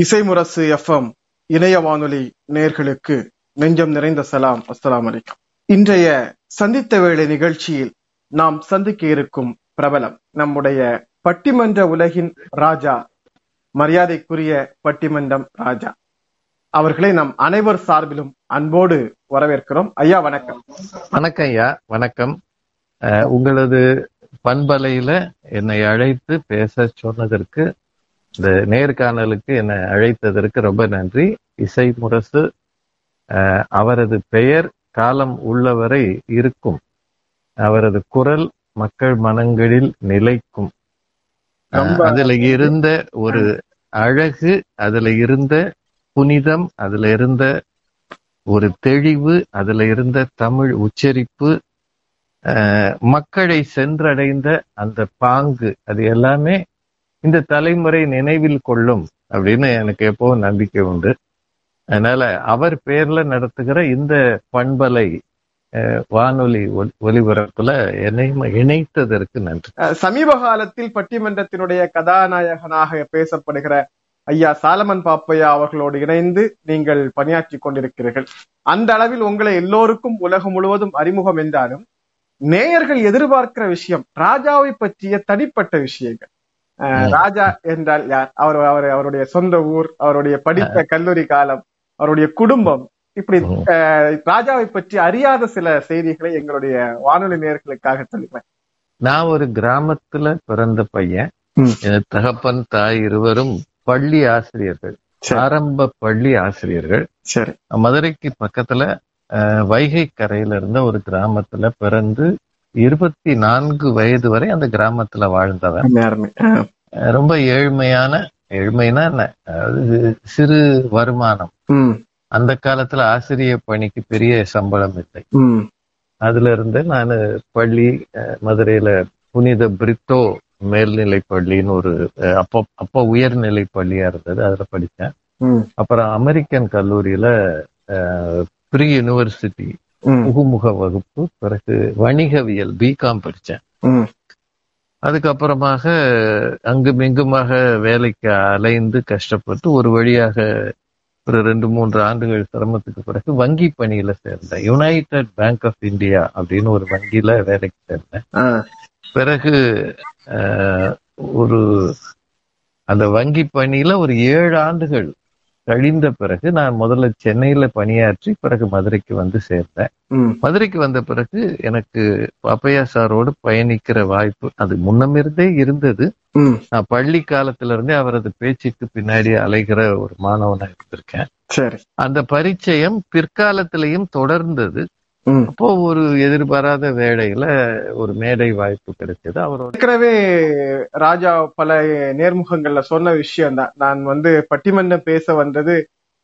இசைமுரசு FM இணைய வானொலி நேர்களுக்கு நெஞ்சம் நிறைந்த சலாம். அஸ்லாம் அலைக்கும். இன்றைய சந்தித்த வேளை நிகழ்ச்சியில் நாம் சந்திக்க இருக்கும் பிரபலம் நம்முடைய பட்டிமன்ற உலகின் ராஜா மரியாதைக்குரிய பட்டிமன்றம் ராஜா. அவர்களை நம் அனைவர் சார்பிலும் அன்போடு வரவேற்கிறோம். ஐயா வணக்கம். வணக்கம் ஐயா வணக்கம். உங்களது பண்பலையில என்னை அழைத்து பேச சொன்னதற்கு இந்த நேர்காணலுக்கு என்னை அழைத்ததற்கு ரொம்ப நன்றி. இசை முரசு அவரது பெயர் காலம் உள்ளவரை இருக்கும். அவரது குரல் மக்கள் மனங்களில் நிலைக்கும். அதுல இருந்த ஒரு அழகு அதுல இருந்த புனிதம் அதுல இருந்த ஒரு தெளிவு அதுல இருந்த தமிழ் உச்சரிப்பு மக்களை சென்றடைந்த அந்த பாங்கு அது எல்லாமே இந்த தலைமுறை நினைவில் கொள்ளும் அப்படின்னு எனக்கு எப்பவும் நம்பிக்கை உண்டு. அதனால அவர் பேர்ல நடத்துகிற இந்த பண்பலை வானொலி ஒலிபரப்புல என்னையும் இணைத்ததற்கு நன்றி. சமீப காலத்தில் பட்டிமன்றத்தினுடைய கதாநாயகனாக பேசப்படுகிற ஐயா சாலமன் பாப்பையா அவர்களோடு இணைந்து நீங்கள் பணியாற்றி கொண்டிருக்கிறீர்கள். அந்த அளவில் உங்களை எல்லோருக்கும் உலகம் முழுவதும் அறிமுகம் என்றாலும் நேயர்கள் எதிர்பார்க்கிற விஷயம் ராஜாவை பற்றிய தனிப்பட்ட விஷயங்கள். ராஜா என்றால் யார்? அவர் அவர் அவருடைய சொந்த ஊர் அவருடைய படித்த கல்லூரி காலம் அவருடைய குடும்பம். இப்படி ராஜாவை பற்றி அறியாத சில செய்திகளை எங்களுடைய வானொலி நேயர்களுக்காக சொல்லுவேன். நான் ஒரு கிராமத்துல பிறந்த பையன். தகப்பன் தாய் இருவரும் பள்ளி ஆசிரியர்கள். சரி. ஆரம்ப பள்ளி ஆசிரியர்கள். சரி. மதுரைக்கு பக்கத்துல வைகை கரையில இருந்த ஒரு கிராமத்துல பிறந்து இருபத்தி நான்கு வயது வரை அந்த கிராமத்துல வாழ்ந்தவன். ரொம்ப ஏழ்மையான ஏழ்மைனா என்ன? அதாவது சிறு வருமானம். அந்த காலத்துல ஆசிரிய பணிக்கு பெரிய சம்பளம் இல்லை. அதுல இருந்து நான் பள்ளி மதுரையில புனித பிரித்தோ மேல்நிலை பள்ளின்னு ஒரு அப்போ அப்போ உயர்நிலை பள்ளியா இருந்தது அதுல படித்தேன். அப்புறம் அமெரிக்கன் கல்லூரியில ப்ரீ யூனிவர்சிட்டி ம். புகுமுக வகுப்பு பிறகு வணிகவியல் பிகாம் படித்தேன் அதுக்கப்புறமாக அங்கும் இங்குமாக வேலைக்கு அலைந்து கஷ்டப்பட்டு ஒரு வழியாக ஒரு ரெண்டு மூன்று ஆண்டுகள் சிரமத்துக்கு பிறகு வங்கி பணியில சேர்ந்தேன். யுனைடெட் பேங்க் ஆஃப் இந்தியா அப்படின்னு ஒரு வங்கியில வேலைக்கு சேர்ந்தேன். பிறகு ஒரு அந்த வங்கி பணியில ஒரு ஏழு ஆண்டுகள் கழிந்த பிறகு நான் முதல்ல சென்னையில பணியாற்றி பிறகு மதுரைக்கு வந்து சேர்ந்தேன். மதுரைக்கு வந்த பிறகு எனக்கு பாப்பையா சாரோடு பயணிக்கிற வாய்ப்பு அது முன்னமிருந்தே இருந்தது. நான் பள்ளி காலத்துல இருந்தே அவரது பேச்சுக்கு பின்னாடி அலைகிற ஒரு மாணவனா இருந்திருக்கேன். சரி. அந்த பரிச்சயம் பிற்காலத்திலையும் தொடர்ந்தது. அப்போ ஒரு எதிர்பாராத வேளையில ஒரு மேடை வாய்ப்பு கிடைச்சது. அவரோட ஏற்கனவே ராஜா பல நேர்முகங்கள்ல சொன்ன விஷயம் தான் நான் வந்து பட்டிமன்றம் பேச வந்தது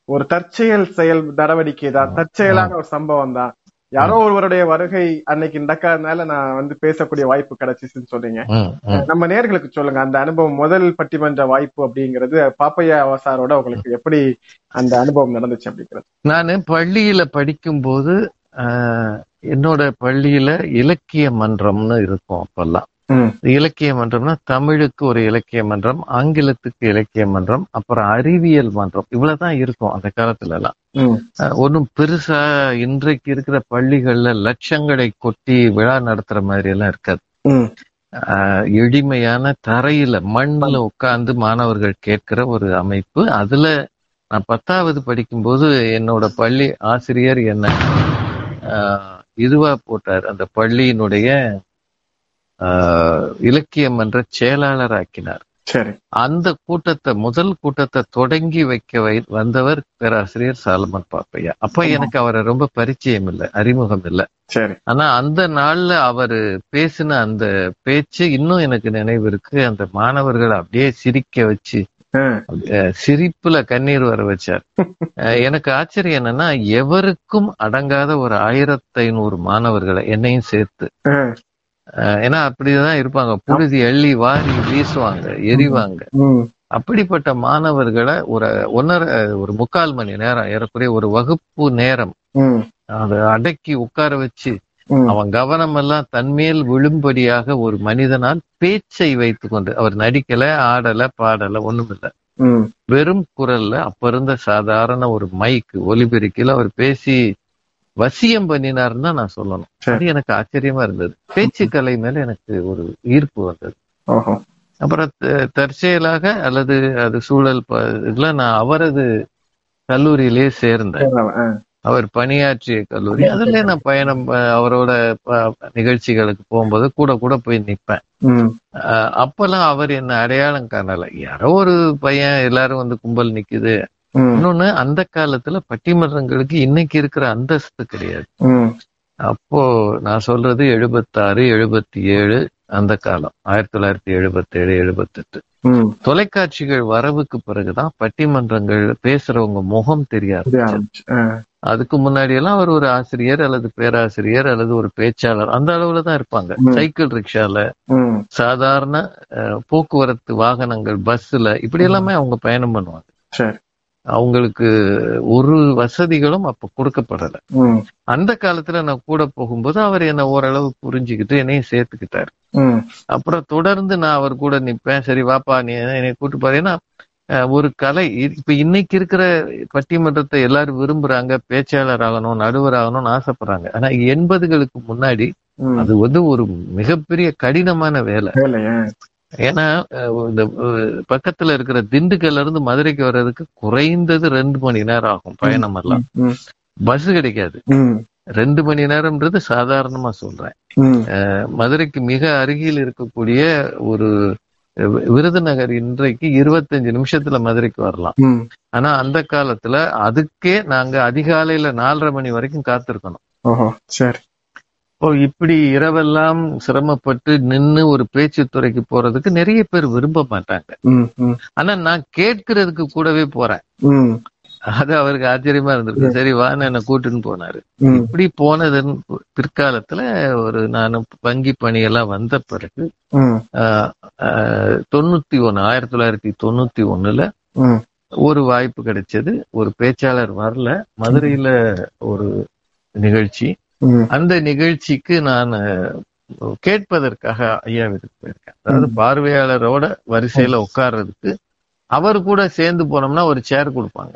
ஒரு தற்செயல் செயல் நடவடிக்கை தான். தற்செயலான ஒரு சம்பவம் தான். யாரோ ஒருவருடைய வருகை அன்னைக்கு நடக்காதனால நான் வந்து பேசக்கூடிய வாய்ப்பு கிடைச்சிச்சுன்னு சொன்னீங்க. நம்ம நேர்களுக்கு சொல்லுங்க. அந்த அனுபவம் முதல் பட்டிமன்ற வாய்ப்பு அப்படிங்கிறது பாப்பையா சாரோட உங்களுக்கு எப்படி அந்த அனுபவம் நடந்துச்சு அப்படிங்கிறது? நானு பள்ளியில படிக்கும்போது ஆஹ், என்னோட பள்ளியில இலக்கிய மன்றம்னு இருக்கும் அப்பெல்லாம். இலக்கிய மன்றம்னா தமிழுக்கு ஒரு இலக்கிய மன்றம் ஆங்கிலத்துக்கு இலக்கிய மன்றம் அப்புறம் அறிவியல் மன்றம். இவ்வளவுதான் இருக்கும் அந்த காலத்துல எல்லாம் ம். அஹ் ஒண்ணும் பெருசா இன்றைக்கு இருக்கிற பள்ளிகள்ல லட்சங்களை கொட்டி விழா நடத்துற மாதிரி எல்லாம் இருக்காது எளிமையான தரையில மண்ணுல உட்கார்ந்து மாணவர்கள் கேட்கிற ஒரு அமைப்பு. அதுல நான் பத்தாவது படிக்கும்போது என்னோட பள்ளி ஆசிரியர் என்ன இதுவா போட்டார். அந்த பள்ளியினுடைய அஹ், இலக்கிய மன்ற செயலாளர் ஆக்கினார் அந்த கூட்டத்தை முதல் கூட்டத்தை தொடங்கி வைக்க வை வந்தவர் பேராசிரியர் சாலமன் பாப்பையா. அப்ப எனக்கு அவரை ரொம்ப பரிச்சயம் இல்லை அறிமுகம் இல்லை. ஆனா அந்த நாள்ல அவரு பேசின அந்த பேச்சு இன்னும் எனக்கு நினைவு இருக்கு. அந்த மாணவர்களை அப்படியே சிரிக்க வச்சு சிரிப்புல கண்ணீர் வர வச்சார். எனக்கு ஆச்சரியம் என்னன்னா எவருக்கும் அடங்காத ஒரு ஆயிரத்தி ஐநூறு மாணவர்களை என்னையும் சேர்த்து. ஏன்னா அப்படிதான் இருப்பாங்க. புழுதி அள்ளி வாரி வீசுவாங்க எரிவாங்க. அப்படிப்பட்ட மாணவர்களை ஒரு ஒன்னரை ஒரு முக்கால் மணி நேரம் ஏறக்குறைய ஒரு வகுப்பு நேரம் அதை அடக்கி உட்கார வச்சு அவன் கவனம் எல்லாம் தன்மேல் விழும்படியாக ஒரு மனிதனால் பேச்சை வைத்துக்கொண்டு அவர் நடிக்கல ஆடல பாடல ஒண்ணும் இல்ல வெறும் குரல்ல அப்ப இருந்த சாதாரண ஒரு மைக் ஒலிபெருக்கில அவர் பேசி வசியம் பண்ணினாருன்னு தான் நான் சொல்லணும். அது எனக்கு ஆச்சரியமா இருந்தது. பேச்சுக்கலை மேல எனக்கு ஒரு ஈர்ப்பு வந்தது. அப்புறம் தற்செயலாக அல்லது அது சூழல் இதுல நான் அவரது கல்லூரியிலே சேர்ந்தேன். அவர் பணியாற்றிய கல்லூரி. அதுல நான் பயணம் அவரோட நிகழ்ச்சிகளுக்கு போகும்போது கூட கூட போய் நிப்பேன். அப்பெல்லாம் அவர் என்ன அடையாளம் காணல. யாரோ ஒரு பையன் எல்லாரும் வந்து கும்பல் நிக்குது. இன்னொன்னு அந்த காலத்துல பட்டிமன்றங்களுக்கு இன்னைக்கு இருக்கிற அந்தஸ்து கிடையாது. அப்போ நான் சொல்றது எழுபத்தாறு எழுபத்தி ஏழு அந்த காலம். ஆயிரத்தி தொள்ளாயிரத்தி எழுபத்தி ஏழு எழுபத்தெட்டு தொலைக்காட்சிகள் வரவுக்கு பிறகுதான் பட்டிமன்றங்கள் பேசுறவங்க முகம் தெரிய அதுக்கு முன்னாடி எல்லாம் அவர் ஒரு ஆசிரியர் அல்லது பேராசிரியர் அல்லது ஒரு பேச்சாளர். அந்த அளவுல தான் இருப்பாங்க. சைக்கிள் ரிக்ஷால சாதாரண போக்குவரத்து வாகனங்கள் பஸ்ல இப்படி எல்லாமே அவங்க பயணம் பண்ணுவாங்க. அவங்களுக்கு ஒரு வசதிகளும் அப்ப கொடுக்கப்படல. அந்த காலத்துல நான் கூட போகும்போது அவர் என்ன ஓரளவு புரிஞ்சுக்கிட்டு என்னையும் சேர்த்துக்கிட்டாரு. அப்புறம் தொடர்ந்து நான் அவர் கூட நிப்பேன். சரி வாப்பா நீ என்னை கூட்டு அஹ், ஒரு கலை. இப்ப இன்னைக்கு இருக்கிற பட்டிமன்றத்தை எல்லாரும் விரும்புறாங்க. பேச்சாளர் ஆகணும் நடுவர் ஆகணும்னு ஆசைப்படுறாங்க. ஆனா எண்பதுகளுக்கு முன்னாடி அது வந்து ஒரு மிகப்பெரிய கடினமான வேலை. ஏன்னா இந்த பக்கத்துல இருக்கிற திண்டுக்கல்ல இருந்து மதுரைக்கு வர்றதுக்கு குறைந்தது ரெண்டு மணி நேரம் ஆகும் பயணம் எல்லாம் பஸ் கிடைக்காது. ரெண்டு மணி நேரம்ன்றது சாதாரணமா சொல்றேன். மதுரைக்கு மிக அருகில் இருக்கக்கூடிய ஒரு விருதுநகர் இன்றைக்கு இருபத்தஞ்சு நிமிஷத்துல மதுரைக்கு வரலாம். ஆனா அந்த காலத்துல அதுக்கே நாங்க அதிகாலையில நாலரை மணி வரைக்கும் காத்திருக்கணும். சரி. இப்போ இப்படி இரவெல்லாம் சிரமப்பட்டு நின்னு ஒரு பேச்சு துறைக்கு போறதுக்கு நிறைய பேர் விரும்ப மாட்டாங்க. ஆனா நான் கேட்கறதுக்கு கூடவே போறேன். அது அவருக்கு ஆச்சரியமா இருந்திருக்கு. சரி வான்னு என்ன கூட்டுன்னு போனாரு. இப்படி போனதன் பிற்காலத்துல ஒரு நான் வங்கி பணியெல்லாம் வந்த பிறகு தொண்ணூத்தி ஒண்ணு ஆயிரத்தி தொள்ளாயிரத்தி தொண்ணூத்தி ஒண்ணுல ஒரு வாய்ப்பு கிடைச்சது. ஒரு பேச்சாளர் வரல. மதுரையில ஒரு நிகழ்ச்சி. அந்த நிகழ்ச்சிக்கு நான் கேட்பதற்காக ஐயா வீட்டுக்கு போயிருக்கேன். அதாவது பார்வையாளரோட வரிசையில உட்கார்றதுக்கு அவர் கூட சேர்ந்து போனோம்னா ஒரு சேர் கொடுப்பாங்க.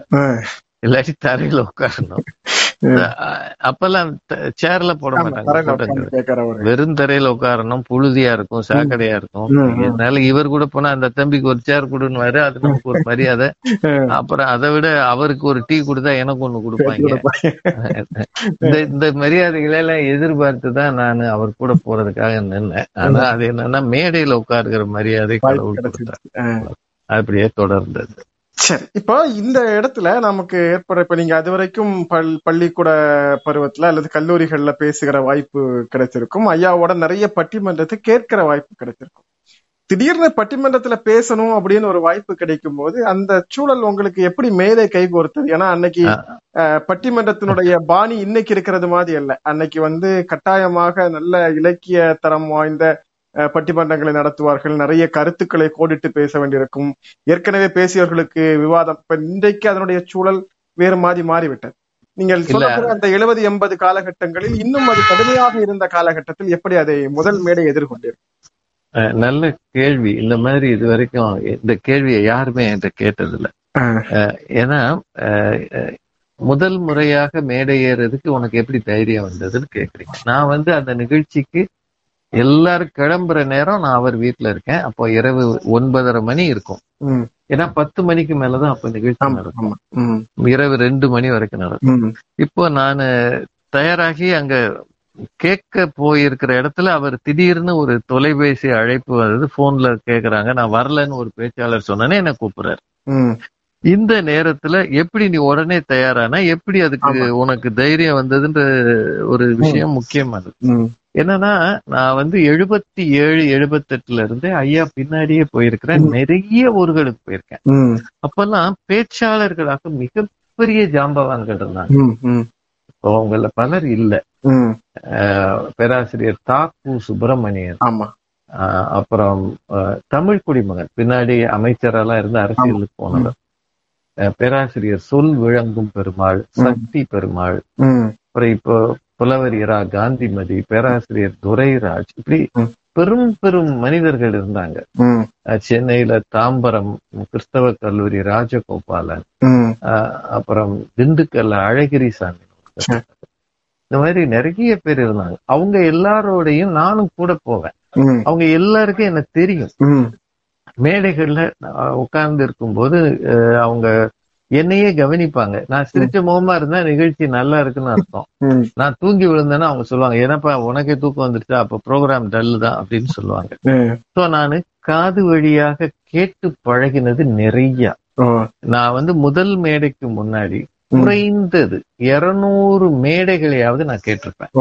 இல்லாட்டி தரையில உட்காரணும். அப்பெல்லாம் சேர்ல போட மாட்டாங்க. வெறும் தரையில உட்காரணும் புழுதியா இருக்கும் சாக்கடையா இருக்கும். அதனால இவர் கூட போனா அந்த தம்பிக்கு ஒரு சேர் கொடுன்னு அது நமக்கு ஒரு மரியாதை. அப்புறம் அதை விட அவருக்கு ஒரு டீ கொடுத்தா எனக்கு ஒண்ணு கொடுப்பாங்க. இந்த இந்த மரியாதைகளை எல்லாம் எதிர்பார்த்து தான் நான் அவர் கூட போறதுக்காக நின்னேன். ஆனா அது என்னன்னா மேடையில உட்காருகிற மரியாதை கடவுள். கொடுத்தார். அப்படியே தொடர்ந்தது. சரி இப்போ இந்த இடத்துல நமக்கு ஏற்பட இப்ப நீங்க அது வரைக்கும் பள் பள்ளிக்கூட பருவத்துல அல்லது கல்லூரிகள்ல பேசுகிற வாய்ப்பு கிடைச்சிருக்கும் ஐயாவோட நிறைய பட்டிமன்றத்தை கேட்கிற வாய்ப்பு கிடைச்சிருக்கும் திடீர்னு பட்டிமன்றத்துல பேசணும் அப்படின்னு ஒரு வாய்ப்பு கிடைக்கும் போது அந்த சூழல் உங்களுக்கு எப்படி மேலே கைகோர்த்தது? ஏன்னா அன்னைக்கு பட்டிமன்றத்தினுடைய பாணி இன்னைக்கு இருக்கிறது மாதிரி அல்ல. அன்னைக்கு வந்து கட்டாயமாக நல்ல இலக்கிய தரம் வாய்ந்த பட்டிமன்றங்களை நடத்துவார்கள். நிறைய கருத்துக்களை கோடிட்டு பேச வேண்டியிருக்கும். ஏற்கனவே பேசியவர்களுக்கு விவாதம். இப்ப இன்றைக்கு அதனுடைய சூழல் வேறு மாதிரி மாறிவிட்டது. நீங்கள் சொல்லக்கூடிய அந்த எழுபது எண்பது காலகட்டங்களில் இன்னும் அது கடுமையாக இருந்த காலகட்டத்தில் எப்படி அதை முதல் மேடை எதிர்கொண்டீர்கள்? அஹ் நல்ல கேள்வி. இந்த மாதிரி இது வரைக்கும் இந்த கேள்வியை யாருமே என்கிட்ட கேட்டதில்ல. ஏன்னா முதல் முறையாக மேடை ஏறதுக்கு உனக்கு எப்படி தைரியம் வந்ததுன்னு கேக்குறீங்க. நான் வந்து அந்த நிகழ்ச்சிக்கு எல்லாரும் கிளம்புற நேரம் நான் அவர் வீட்டுல இருக்கேன். அப்போ இரவு ஒன்பதரை மணி இருக்கும். ஏன்னா பத்து மணிக்கு மேலதான் அப்ப நிகழ்ச்சி நடக்கும். இரவு ரெண்டு மணி வரைக்கும் நடக்கும். இப்போ நான் தயாராகி அங்க கேட்க போயிருக்கிற இடத்துல அவர் திடீர்னு ஒரு தொலைபேசி அழைப்பு வந்தது. போன்ல கேக்குறாங்க. நான் வரலன்னு ஒரு பேச்சாளர் சொன்னேன்னு என்ன கூப்பிடுறாரு. இந்த நேரத்துல எப்படி நீ உடனே தயாரானா? எப்படி அதுக்கு உனக்கு தைரியம் வந்ததுன்ற ஒரு விஷயம் முக்கியமானது. என்னன்னா நான் வந்து எழுபத்தி ஏழு எழுபத்தெட்டுல இருந்து ஐயா பின்னாடியே போயிருக்கிறேன் நிறைய ஊர்களுக்கு போயிருக்கேன். அப்பெல்லாம் பேச்சாளர்களாக மிகப்பெரிய ஜாம்பவான்கள் இருந்தாங்க. இப்போ அவங்கள பலர் இல்ல. பேராசிரியர் தாக்கு சுப்பிரமணியன். அப்புறம் தமிழ் குடிமகன். பின்னாடி அமைச்சரெல்லாம் இருந்து அரசியலுக்கு போனவர். பேராசிரியர் சொல் விளங்கும் பெருமாள் சக்தி பெருமாள். அப்புறம் இப்போ புலவர் இரா காந்திமதி பேராசிரியர் துரைராஜ் இப்படி. பெரும் பெரும் மனிதர்கள் இருந்தாங்க. சென்னையில தாம்பரம் கிறிஸ்தவ கல்லூரி ராஜகோபாலன் அப்புறம் திண்டுக்கல்ல அழகிரி சாமி. இந்த மாதிரி நிறைய பேர் இருந்தாங்க. அவங்க எல்லாரோடையும் நானும் கூட போவேன். அவங்க எல்லாருக்கும் எனக்கு தெரியும். மேடைகள்ல உட்கார்ந்து இருக்கும்போது அஹ், அவங்க என்னையே கவனிப்பாங்க. நான் சிரிச்ச முகமா இருந்தா நிகழ்ச்சி நல்லா இருக்குன்னு அர்த்தம். நான் தூங்கி விழுந்தேன்னா அவங்க சொல்லுவாங்க ஏன்னாப்பா உனக்கே தூக்கம் வந்துருச்சா? அப்ப ப்ரோக்ராம் டல்லு தான் அப்படின்னு சொல்லுவாங்க. சோ நானு காது வழியாக கேட்டு பழகினது நிறைய. நான் வந்து முதல் மேடைக்கு முன்னாடி. குறைந்தது இருநூறு மேடைகளையாவது நான் கேட்டிருப்பேன்.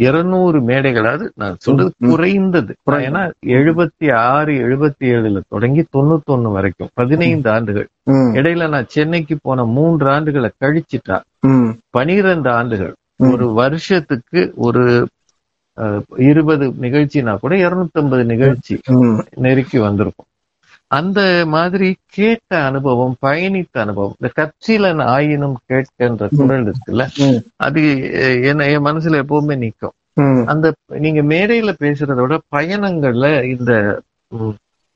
இருநூறு மேடைகளாவது நான் சொல்றது. குறைந்தது. ஏன்னா எழுபத்தி ஆறு எழுபத்தி ஏழுல தொடங்கி தொண்ணூத்தொன்னு வரைக்கும் பதினைந்து ஆண்டுகள். இடையில நான் சென்னைக்கு போன மூன்று ஆண்டுகளை கழிச்சிட்டா பனிரெண்டு ஆண்டுகள். ஒரு வருஷத்துக்கு ஒரு இருபது நிகழ்ச்சினா கூட இருநூத்தி ஐம்பது நிகழ்ச்சி நெருக்கி வந்திருக்கும். அந்த மாதிரி கேட்ட அனுபவம் பயணித்த அனுபவம் இந்த கட்சியிலன் ஆயினும் கேட்கின்ற குரல் இருக்குல்ல? அது என்ன என் மனசுல எப்பவுமே நிக்கும். ம். அந்த நீங்க மேடையில பேசுறத விட பயணங்கள்ல இந்த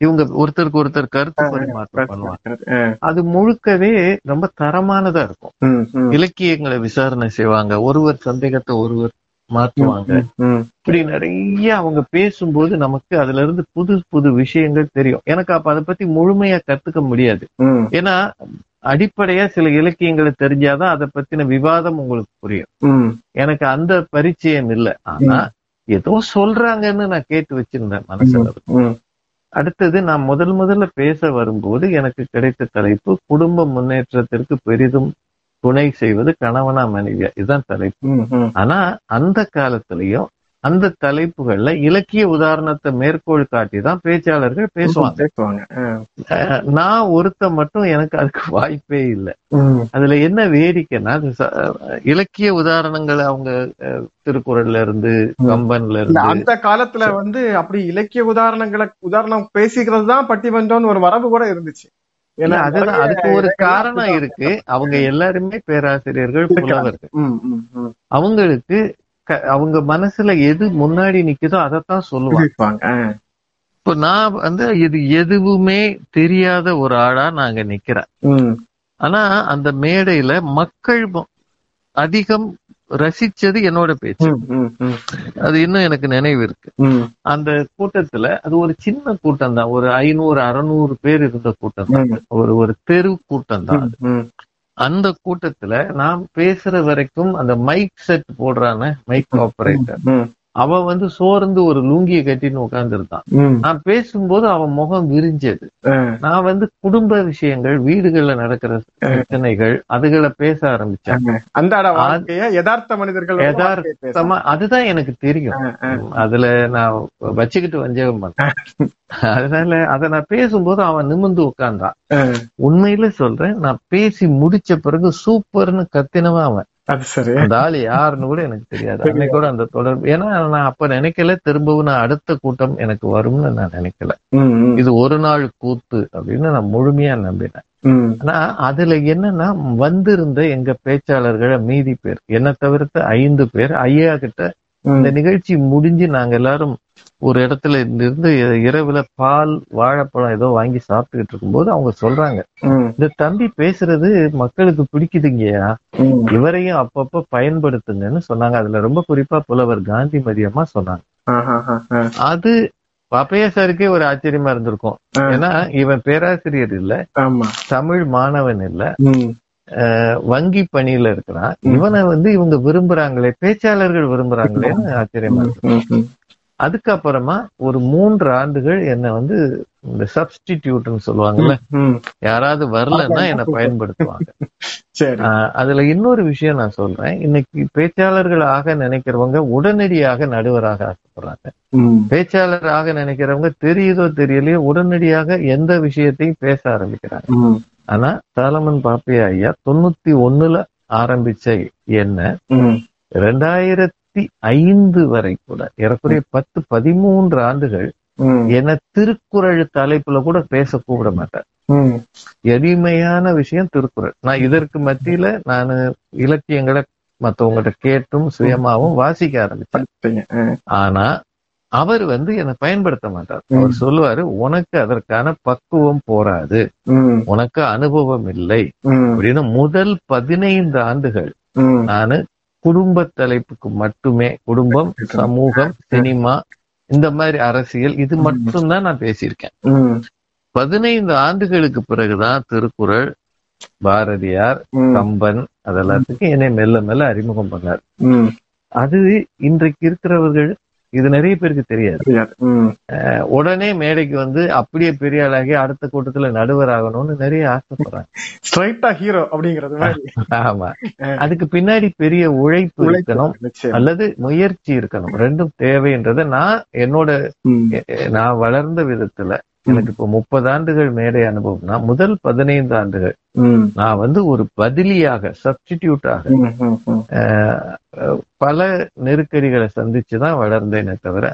இவங்க ஒருத்தருக்கு ஒருத்தர் கருத்து பரிமாற்றம் பண்ணுவாங்க. அது முழுக்கவே ரொம்ப தரமானதா இருக்கும். இலக்கியங்களை விசாரணை செய்வாங்க. ஒருவர் சந்தேகத்தை ஒருவர் மாற்றுவாங்க இப்படி நிறைய அவங்க பேசும்போது நமக்கு அதுல இருந்து புது புது விஷயங்கள் தெரியும். எனக்கு அப்ப அதை பத்தி முழுமையா கத்துக்க முடியாது. ஏன்னா அடிப்படையா சில இலக்கியங்களை தெரிஞ்சாதான் அதை பத்தின விவாதம் உங்களுக்கு புரியும். எனக்கு அந்த பரிச்சயம் இல்லை. ஆனா ஏதோ சொல்றாங்கன்னு நான் கேட்டு வச்சிருந்தேன் மனசுல. அடுத்தது நான் முதல் முதல்ல பேச வரும்போது எனக்கு கிடைத்த தலைப்பு குடும்ப முன்னேற்றத்திற்கு பெரிதும் துணை செய்வது கணவனா மனைவியா? இதுதான் தலைப்பு. ஆனா அந்த காலத்திலயும் அந்த தலைப்புகள்ல இலக்கிய உதாரணத்தை மேற்கோள் காட்டி தான் பேச்சாளர்கள் பேசுவாங்க. நான் ஒருத்த மட்டும் எனக்கு அதுக்கு வாய்ப்பே இல்லை. அதுல என்ன வேடிக்கைன்னா இலக்கிய உதாரணங்களை அவங்க திருக்குறள்ல இருந்து கம்பன்ல இருந்து. அந்த காலத்துல வந்து அப்படி இலக்கிய உதாரணங்களை உதாரணம் பேசிக்கிறது தான் பட்டிமன்றம்னு ஒரு வரவு கூட இருந்துச்சு. ஏன்னா அதுதான் அதுக்கு ஒரு காரணம். இருக்கு அவங்க எல்லாருமே பேராசிரியர்கள். புலவர்கள். அவங்களுக்கு அவங்க மனசுல எது முன்னாடி நிக்குதோ அதைத்தான் சொல்லுவாங்க இப்போ நான் வந்து இது எதுவுமே தெரியாத ஒரு ஆளா நாங்க நிக்கிறேன் ஆனா அந்த மேடையில மக்கள் அதிகம் ரசிச்சது என்னோட பேச்சு. அது இன்னும் எனக்கு நினைவு இருக்கு. அந்த கூட்டத்துல அது ஒரு சின்ன கூட்டம் தான். ஒரு ஐநூறு அறுநூறு பேர் இருந்த கூட்டம் தான். ஒரு ஒரு தெரு கூட்டம் தான். அந்த கூட்டத்துல நான் பேசுற வரைக்கும் அந்த மைக் செட் போடுறான மைக் ஆபரேட்டர் ம், அவன் வந்து சோர்ந்து ஒரு லுங்கிய கட்டின்னு உட்கார்ந்துருந்தான் ம். நான் பேசும்போது அவன் முகம் விரிஞ்சது. நான் வந்து குடும்ப விஷயங்கள் வீடுகள்ல நடக்கிற பிரச்சனைகள் அதுகளை பேச ஆரம்பிச்சேன். யதார்த்த மனிதர்கள் வந்து யதார்த்த வாழ்க்கையை பேசுறாங்க. சுத்தமா அதுதான் எனக்கு தெரியும். அதுல நான் வச்சுக்கிட்டு வஞ்சகம் பண்ணேன். அதனால அத நான் பேசும்போது அவன் நிமிர்ந்து உட்கார்ந்தான் உண்மையில சொல்றேன் நான் பேசி முடிச்ச பிறகு சூப்பர்னு கத்தினவன் அவன். அது சரி அந்த ஆள் யாருன்னு கூட எனக்கு தெரியாது. அன்னைக்கு கூட அந்த தொடர்பு ஏன்னா நான் அப்ப நினைக்கல திரும்பவும் நான் அடுத்த கூட்டம் எனக்கு வரும்னு நான் நினைக்கல. இது ஒரு நாள் கூத்து அப்படின்னு நான் முழுமையா நம்பினேன். ஆனா அதுல என்னன்னா வந்திருந்த எங்க பேச்சாளர்கள் மீதி பேர் என்ன தவிர்த்து ஐந்து பேர் ஐயா கிட்ட. இந்த நிகழ்ச்சி முடிஞ்சு நாங்க எல்லாரும் ஒரு இடத்துல இருந்து இரவுல பால் வாழைப்பழம் ஏதோ வாங்கி சாப்பிட்டுக்கிட்டு இருக்கும்போது அவங்க சொல்றாங்க இந்த தம்பி பேசுறது மக்களுக்கு பிடிக்குதுங்கய்யா. ம். இவரையும் அப்பப்ப பயன்படுத்துங்கன்னு சொன்னாங்க. அதுல ரொம்ப குறிப்பா புலவர் காந்திமதி அம்மா சொன்னாங்க. அது பாப்பையா சாருக்கே ஒரு ஆச்சரியமா இருந்திருக்கும். ஏன்னா இவன் பேராசிரியர் இல்ல தமிழ் மாணவன் இல்ல வங்கி பணியில இருக்கிறான். இவனை வந்து இவங்க விரும்புறாங்களே பேச்சாளர்கள் விரும்புறாங்களேன்னு ஆச்சரியமா இருக்கு. அதுக்கப்புறமா ஒரு மூன்று ஆண்டுகள் என்ன வந்து இந்த சப்ஸ்டிடியூட்னு சொல்லுவாங்கல்ல யாராவது வரலன்னா என்ன பயன்படுத்துவாங்க. அதுல இன்னொரு விஷயம் நான் சொல்றேன். இன்னைக்கு பேச்சாளர்கள் ஆக நினைக்கிறவங்க உடனடியாக நடுவராக ஆசைப்படுறாங்க ம், பேச்சாளர் ஆக நினைக்கிறவங்க தெரியுதோ தெரியலையோ உடனடியாக எந்த விஷயத்தையும் பேச ஆரம்பிக்கிறாங்க. ஆனா சாலமன் பாப்பையா ஐயா தொண்ணூத்தி ஒண்ணுல ஆரம்பிச்ச என்ன? ம், ரெண்டாயிரத்தி ஐந்து வரை கூட ஏறக்குறைய பத்து பதிமூன்று ஆண்டுகள் ம், என்ன திருக்குறள் தலைப்புல கூட பேச கூப்பிட மாட்டேன். எளிமையான விஷயம் திருக்குறள். நான் இதற்கு மத்தியில நான் இலக்கியங்களை மத்தவங்ககிட்ட கேட்டும் சுயமாவும் வாசிக்க ஆரம்பிச்சேன். ஆனா அவர் வந்து என்னை பயன்படுத்த மாட்டார். அவர் சொல்லுவாரு உனக்கு அதற்கான பக்குவம் போராது உனக்கு அனுபவம் இல்லை. அப்படின்னு முதல் பதினைந்து ஆண்டுகள் நானு குடும்ப தலைப்புக்கு மட்டுமே குடும்பம் சமூகம் சினிமா இந்த மாதிரி அரசியல் இது. மட்டும்தான் நான் பேசியிருக்கேன். பதினைந்து ஆண்டுகளுக்கு பிறகுதான் திருக்குறள் பாரதியார் கம்பன் அதெல்லாத்துக்கும் என்னை மெல்ல மெல்ல அறிமுகம் பண்ணார். அது இன்றைக்கு இருக்கிறவர்கள் இது நிறைய பேருக்கு தெரியாது. உடனே மேடைக்கு வந்து அப்படியே பெரிய ஆளாகி அடுத்த கூட்டத்துல நடுவர் ஆகணும்னு நிறைய ஆசைப்படுறாங்க. ஸ்ட்ரைட்டா ஹீரோ அப்படிங்கிறது ஆமா. அதுக்கு பின்னாடி பெரிய உழைப்பு இருக்கணும். அல்லது முயற்சி இருக்கணும். ரெண்டும் தேவைன்றத நான் என்னோட நான் வளர்ந்த விதத்துல எனக்கு இப்போ முப்பது ஆண்டுகள் மேடை அனுபவம்னா முதல் பதினைந்து ஆண்டுகள். நான் வந்து ஒரு பதிலியாக சப்ஸ்டிடியூட்டாக பல நெருக்கடிகளை சந்திச்சுதான் வளர்ந்தேனே தவிர.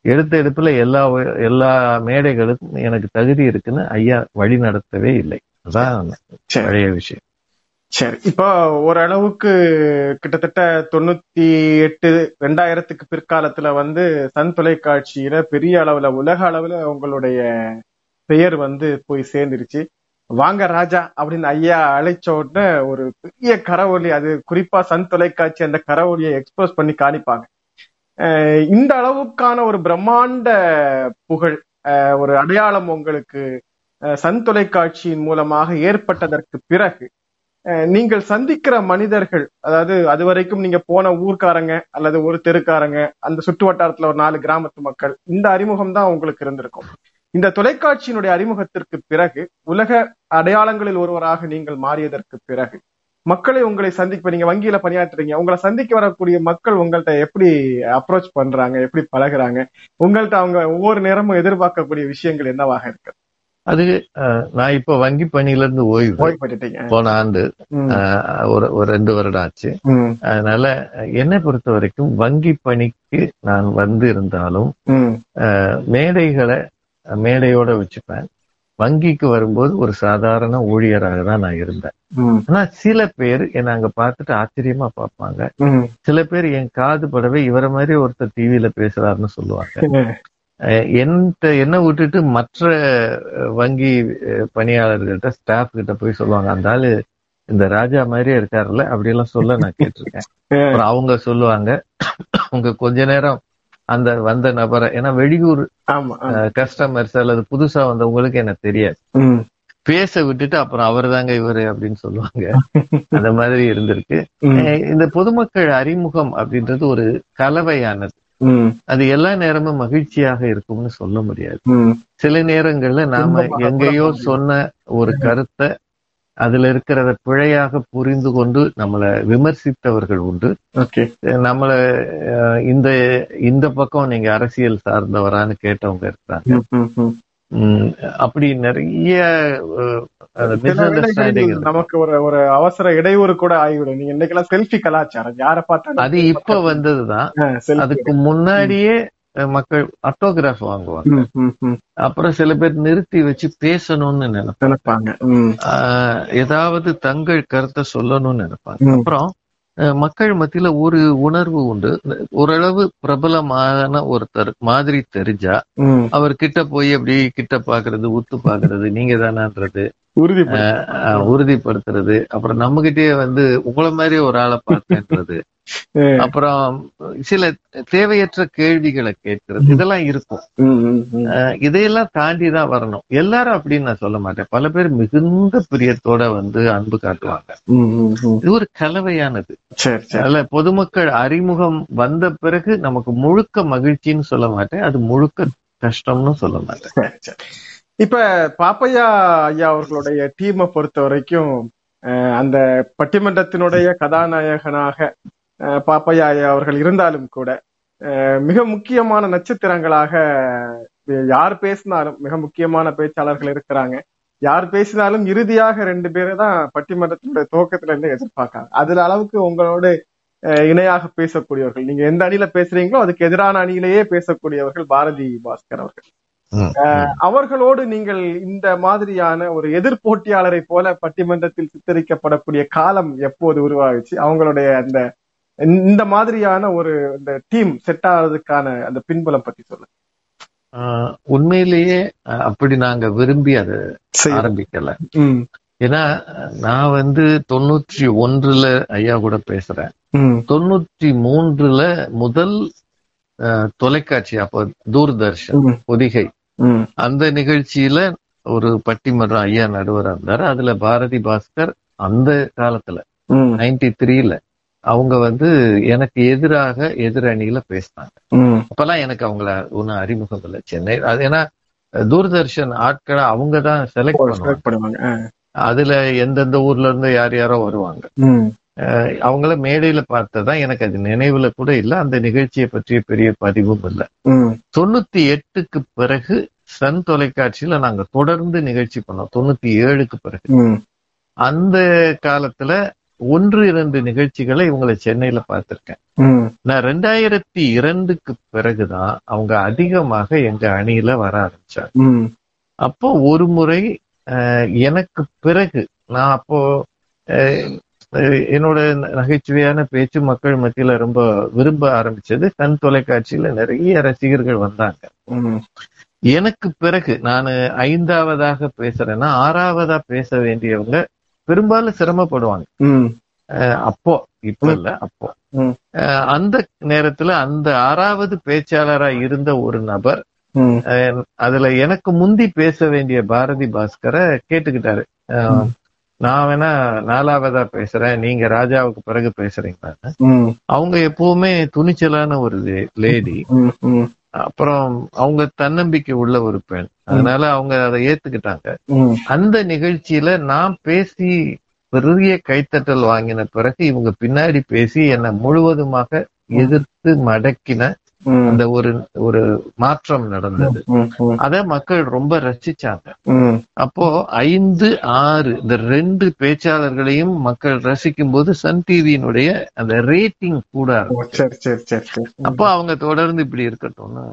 எடுத்த எடுப்புல எல்லா எல்லா மேடைகளுக்கும் எனக்கு தகுதி இருக்குன்னு ஐயா வழி நடத்தவே இல்லை. அதான் பழைய விஷயம். சரி இப்போ ஓரளவுக்கு கிட்டத்தட்ட தொண்ணூத்தி எட்டு ரெண்டாயிரத்துக்கு பிற்காலத்துல வந்து சன் தொலைக்காட்சியில பெரிய அளவுல உலக அளவுல உங்களுடைய பெயர் வந்து போய் சேர்ந்துருச்சு. வாங்க ராஜா அப்படின்னு ஐயா அழைச்ச உடனே ஒரு பெரிய கரவொலி அது குறிப்பா சன் தொலைக்காட்சி அந்த கரவொலியை எக்ஸ்போஸ் பண்ணி காணிப்பாங்க. இந்த அளவுக்கான ஒரு பிரம்மாண்ட புகழ் அஹ் ஒரு அடையாளம் உங்களுக்கு சன் தொலைக்காட்சியின் மூலமாக ஏற்பட்டதற்கு பிறகு நீங்கள் சந்திக்கிற மனிதர்கள் அதாவது அது வரைக்கும் நீங்க போன ஊர்க்காரங்க அல்லது ஒரு தெருக்காரங்க அந்த சுற்று வட்டாரத்துல ஒரு நாலு கிராமத்து மக்கள் இந்த அறிமுகம் தான் உங்களுக்கு இருந்திருக்கும். இந்த தொலைக்காட்சியினுடைய அறிமுகத்திற்கு பிறகு உலக அடையாளங்களில் ஒருவராக நீங்கள் மாறியதற்கு பிறகு மக்களை உங்களை சந்திப்ப நீங்க வங்கியில பணியாற்றுறீங்க உங்களை சந்திக்க வரக்கூடிய மக்கள் உங்கள்ட்ட எப்படி அப்ரோச் பண்றாங்க எப்படி பழகுறாங்க உங்கள்ட்ட அவங்க ஒவ்வொரு நேரமும் எதிர்பார்க்கக்கூடிய விஷயங்கள் என்னவாக இருக்கு? அது நான் இப்ப வங்கி பணியில இருந்து ஓய்வு போன ஆண்டு ஒரு ஒரு ரெண்டு வருடம் ஆச்சு. அதனால என்னை பொறுத்த வரைக்கும் வங்கி பணிக்கு நான் வந்து இருந்தாலும் மேடைகளை மேடையோட வச்சுப்பேன். வங்கிக்கு வரும்போது ஒரு சாதாரண ஊழியராக தான் நான் இருந்தேன். ஆனா சில பேர் என்னை அங்க பார்த்துட்டு ஆச்சரியமா பார்ப்பாங்க. சில பேர் என் காது படவே இவரை மாதிரி ஒருத்தர் டிவியில பேசுறாருன்னு சொல்லுவாங்க. என்கிட்ட என்ன விட்டுட்டு மற்ற வங்கி பணியாளர்கள்ட்ட ஸ்டாஃப் கிட்ட போய் சொல்லுவாங்க அந்த ஆளு இந்த ராஜா மாதிரியே இருக்காருல்ல அப்படி எல்லாம் சொல்ல நான் கேட்டிருக்கேன். அப்புறம் அவங்க சொல்லுவாங்க அவங்க கொஞ்ச நேரம் அந்த வந்த நபரை ஏன்னா வெளியூர். கஸ்டமர்ஸ் அல்லது புதுசா வந்தவங்களுக்கு எனக்கு தெரியாது. பேச விட்டுட்டு அப்புறம் அவர் தாங்க இவரு அப்படின்னு சொல்லுவாங்க. அந்த மாதிரி இருந்திருக்கு. இந்த பொதுமக்கள் அறிமுகம் அப்படின்றது ஒரு கலவையானது. அது எல்லா நேரமும் மகிழ்ச்சியாக இருக்கும்னு சொல்ல முடியாது. சில நேரங்கள்ல நாம எங்கேயோ சொன்ன ஒரு கருத்தை அதுல இருக்கிறத பிழையாக புரிந்து கொண்டு நம்மளை விமர்சித்தவர்கள் உண்டு. ஓகே. நம்மள இந்த இந்த பக்கம் நீங்க அரசியல் சார்ந்தவரான்னு கேட்டவங்க இருக்கிறாங்க அப்படி நிறைய நமக்கு ஒரு ஒரு அவசர இடையூறு கூட ஆகிவிடும். நீங்க இன்னைக்கெல்லாம் செல்ஃபி கலாச்சாரம். யார பார்த்தாலும் அது இப்ப வந்ததுதான். அதுக்கு முன்னாடியே மக்கள் ஆட்டோகிராஃப் வாங்குவாங்க. அப்புறம் சில பேர் நிறுத்தி வச்சு பேசணும்னு நினைப்பாங்க. ஏதாவது தங்கள் கருத்தை சொல்லணும்னு நினைப்பாங்க. அப்புறம் மக்கள் மத்தியில ஒரு உணர்வு உண்டு ஓரளவு பிரபலமான ஒருத்தர் மாதிரி தெரிஞ்சா. அவர் கிட்ட போய் அப்படி கிட்ட பாக்குறது உத்து பாக்குறது நீங்க தானான்றது உறுதிப்படுத்துறது. அப்புறம் நம்ம கிட்டயே வந்து உங்களை மாதிரி ஒரு ஆளை பார்த்தேன்றது அப்புறம் சில தேவையற்ற கேள்விகளை கேட்கறது. இதெல்லாம் இருக்கும். இதையெல்லாம் தாண்டி தான் வரணும். எல்லாரும் அப்படின்னு நான் சொல்ல மாட்டேன். பல பேர் மிகுந்த பிரியத்தோட வந்து அன்பு காட்டுவாங்க. இது ஒரு கலவையானது. அதனால பொதுமக்கள் அறிமுகம் வந்த பிறகு நமக்கு முழுக்க மகிழ்ச்சின்னு சொல்ல மாட்டேன். அது முழுக்க கஷ்டம்னு சொல்ல மாட்டேன். இப்ப பாப்பையா ஐயா அவர்களுடைய டீமை பொறுத்த வரைக்கும் அந்த பட்டிமன்றத்தினுடைய கதாநாயகனாக அஹ், பாப்பையா ஐயா அவர்கள் இருந்தாலும் கூட மிக முக்கியமான நட்சத்திரங்களாக யார் பேசினாலும் மிக முக்கியமான பேச்சாளர்கள் இருக்கிறாங்க. யார் பேசினாலும் இறுதியாக ரெண்டு பேரை தான் பட்டிமன்றத்தினுடைய துவக்கத்துல இருந்து எதிர்பார்க்காங்க. அதுல அளவுக்கு உங்களோடு இணையாக பேசக்கூடியவர்கள். நீங்க எந்த அணியில பேசுறீங்களோ அதுக்கு எதிரான அணியிலேயே பேசக்கூடியவர்கள் பாரதி பாஸ்கர் அவர்கள். அவர்களோடு நீங்கள் இந்த மாதிரியான ஒரு எதிர்போட்டியாளரை போல பட்டிமன்றத்தில் சித்தரிக்கப்படக்கூடிய காலம் எப்போது உருவாகுச்சு? அவங்களுடைய அந்த இந்த மாதிரியான ஒரு இந்த டீம் செட் ஆகிறதுக்கான அந்த பின்புலம் பத்தி சொல்லுங்க. உண்மையிலேயே அப்படி நாங்க விரும்பி அதை ஆரம்பிக்கல. ஏன்னா நான் வந்து தொண்ணூற்றி ஒன்றுல ஐயா கூட பேசுறேன். தொண்ணூற்றி மூன்றுல முதல் தொலைக்காட்சி அப்போ தூர்தர்ஷன் பொதிகை. அந்த நிகழ்ச்சியில ஒரு பட்டிமன்றம் ஐயா நடுவரா இருந்தாரு. அதுல பாரதி பாஸ்கர் அந்த காலத்துல நைன்டி த்ரீல அவங்க வந்து எனக்கு எதிராக எதிரணியில பேசினாங்க. அப்பெல்லாம் எனக்கு அவங்கள ஒன்னும் அறிமுகம் இல்லை. சென்னை அது ஏன்னா தூர்தர்ஷன் ஆட்களை அவங்க தான் செலக்ட் பண்ணுவாங்க. அதுல எந்தெந்த ஊர்ல இருந்து யார் யாரோ வருவாங்க. அவங்கள மேடையில பார்த்ததான் எனக்கு அது நினைவுல கூட இல்ல. அந்த நிகழ்ச்சியை பற்றிய பெரிய பதிவும் இல்லை. தொண்ணூத்தி எட்டுக்கு பிறகு சன் தொலைக்காட்சியில நாங்க தொடர்ந்து நிகழ்ச்சி பண்ணோம். தொண்ணூத்தி ஏழுக்கு பிறகு. அந்த காலத்துல ஒன்று இரண்டு நிகழ்ச்சிகளை இவங்களை சென்னையில பார்த்திருக்கேன். நான் ரெண்டாயிரத்தி இரண்டுக்கு பிறகுதான் அவங்க அதிகமாக எங்க அணியில வர ஆரம்பிச்சாங்க. அப்போ ஒரு முறை எனக்கு பிறகு நான் அப்போ என்னோட நகைச்சுவையான பேச்சு மக்கள் மத்தியில ரொம்ப விரும்ப ஆரம்பிச்சது. சன் தொலைக்காட்சியில நிறைய ரசிகர்கள் வந்தாங்க. எனக்கு பிறகு நான் ஐந்தாவதாக பேசுறேன்னா ஆறாவதா பேச வேண்டியவங்க பெரும்பாலும் சிரமப்படுவாங்க. அப்போ இப்ப இல்ல அப்போ. அந்த நேரத்துல அந்த ஆறாவது பேச்சாளரா இருந்த ஒரு நபர் அதுல எனக்கு முந்தி பேச வேண்டிய பாரதி பாஸ்கரை கேட்டுக்கிட்டாரு. நான் வேணா நாலாவதா பேசுறேன். நீங்க ராஜாவுக்கு பிறகு பேசுறீங்களான்னு ம், அவங்க எப்பவுமே துணிச்சலான ஒரு லேடி. அப்புறம் அவங்க தன்னம்பிக்கை உள்ள ஒரு பெண். அதனால அவங்க அதை ஏத்துக்கிட்டாங்க. அந்த நிகழ்ச்சியில நான் பேசி பெரிய கைத்தட்டல் வாங்கின பிறகு இவங்க பின்னாடி பேசி என்னை முழுவதுமாக எதிர்த்து மடக்கின அந்த ஒரு ஒரு மாற்றம் நடந்தது. அத மக்கள் ரொம்ப ரசிச்சாங்க. அப்போ ஐந்து ஆறு இந்த ரெண்டு பேச்சாளர்களையும் மக்கள் ரசிக்கும் போது சன் டிவியினுடைய அந்த ரேட்டிங் கூட சரி சரி சரி அப்போ அவங்க தொடர்ந்து இப்படி இருக்கட்டும்னு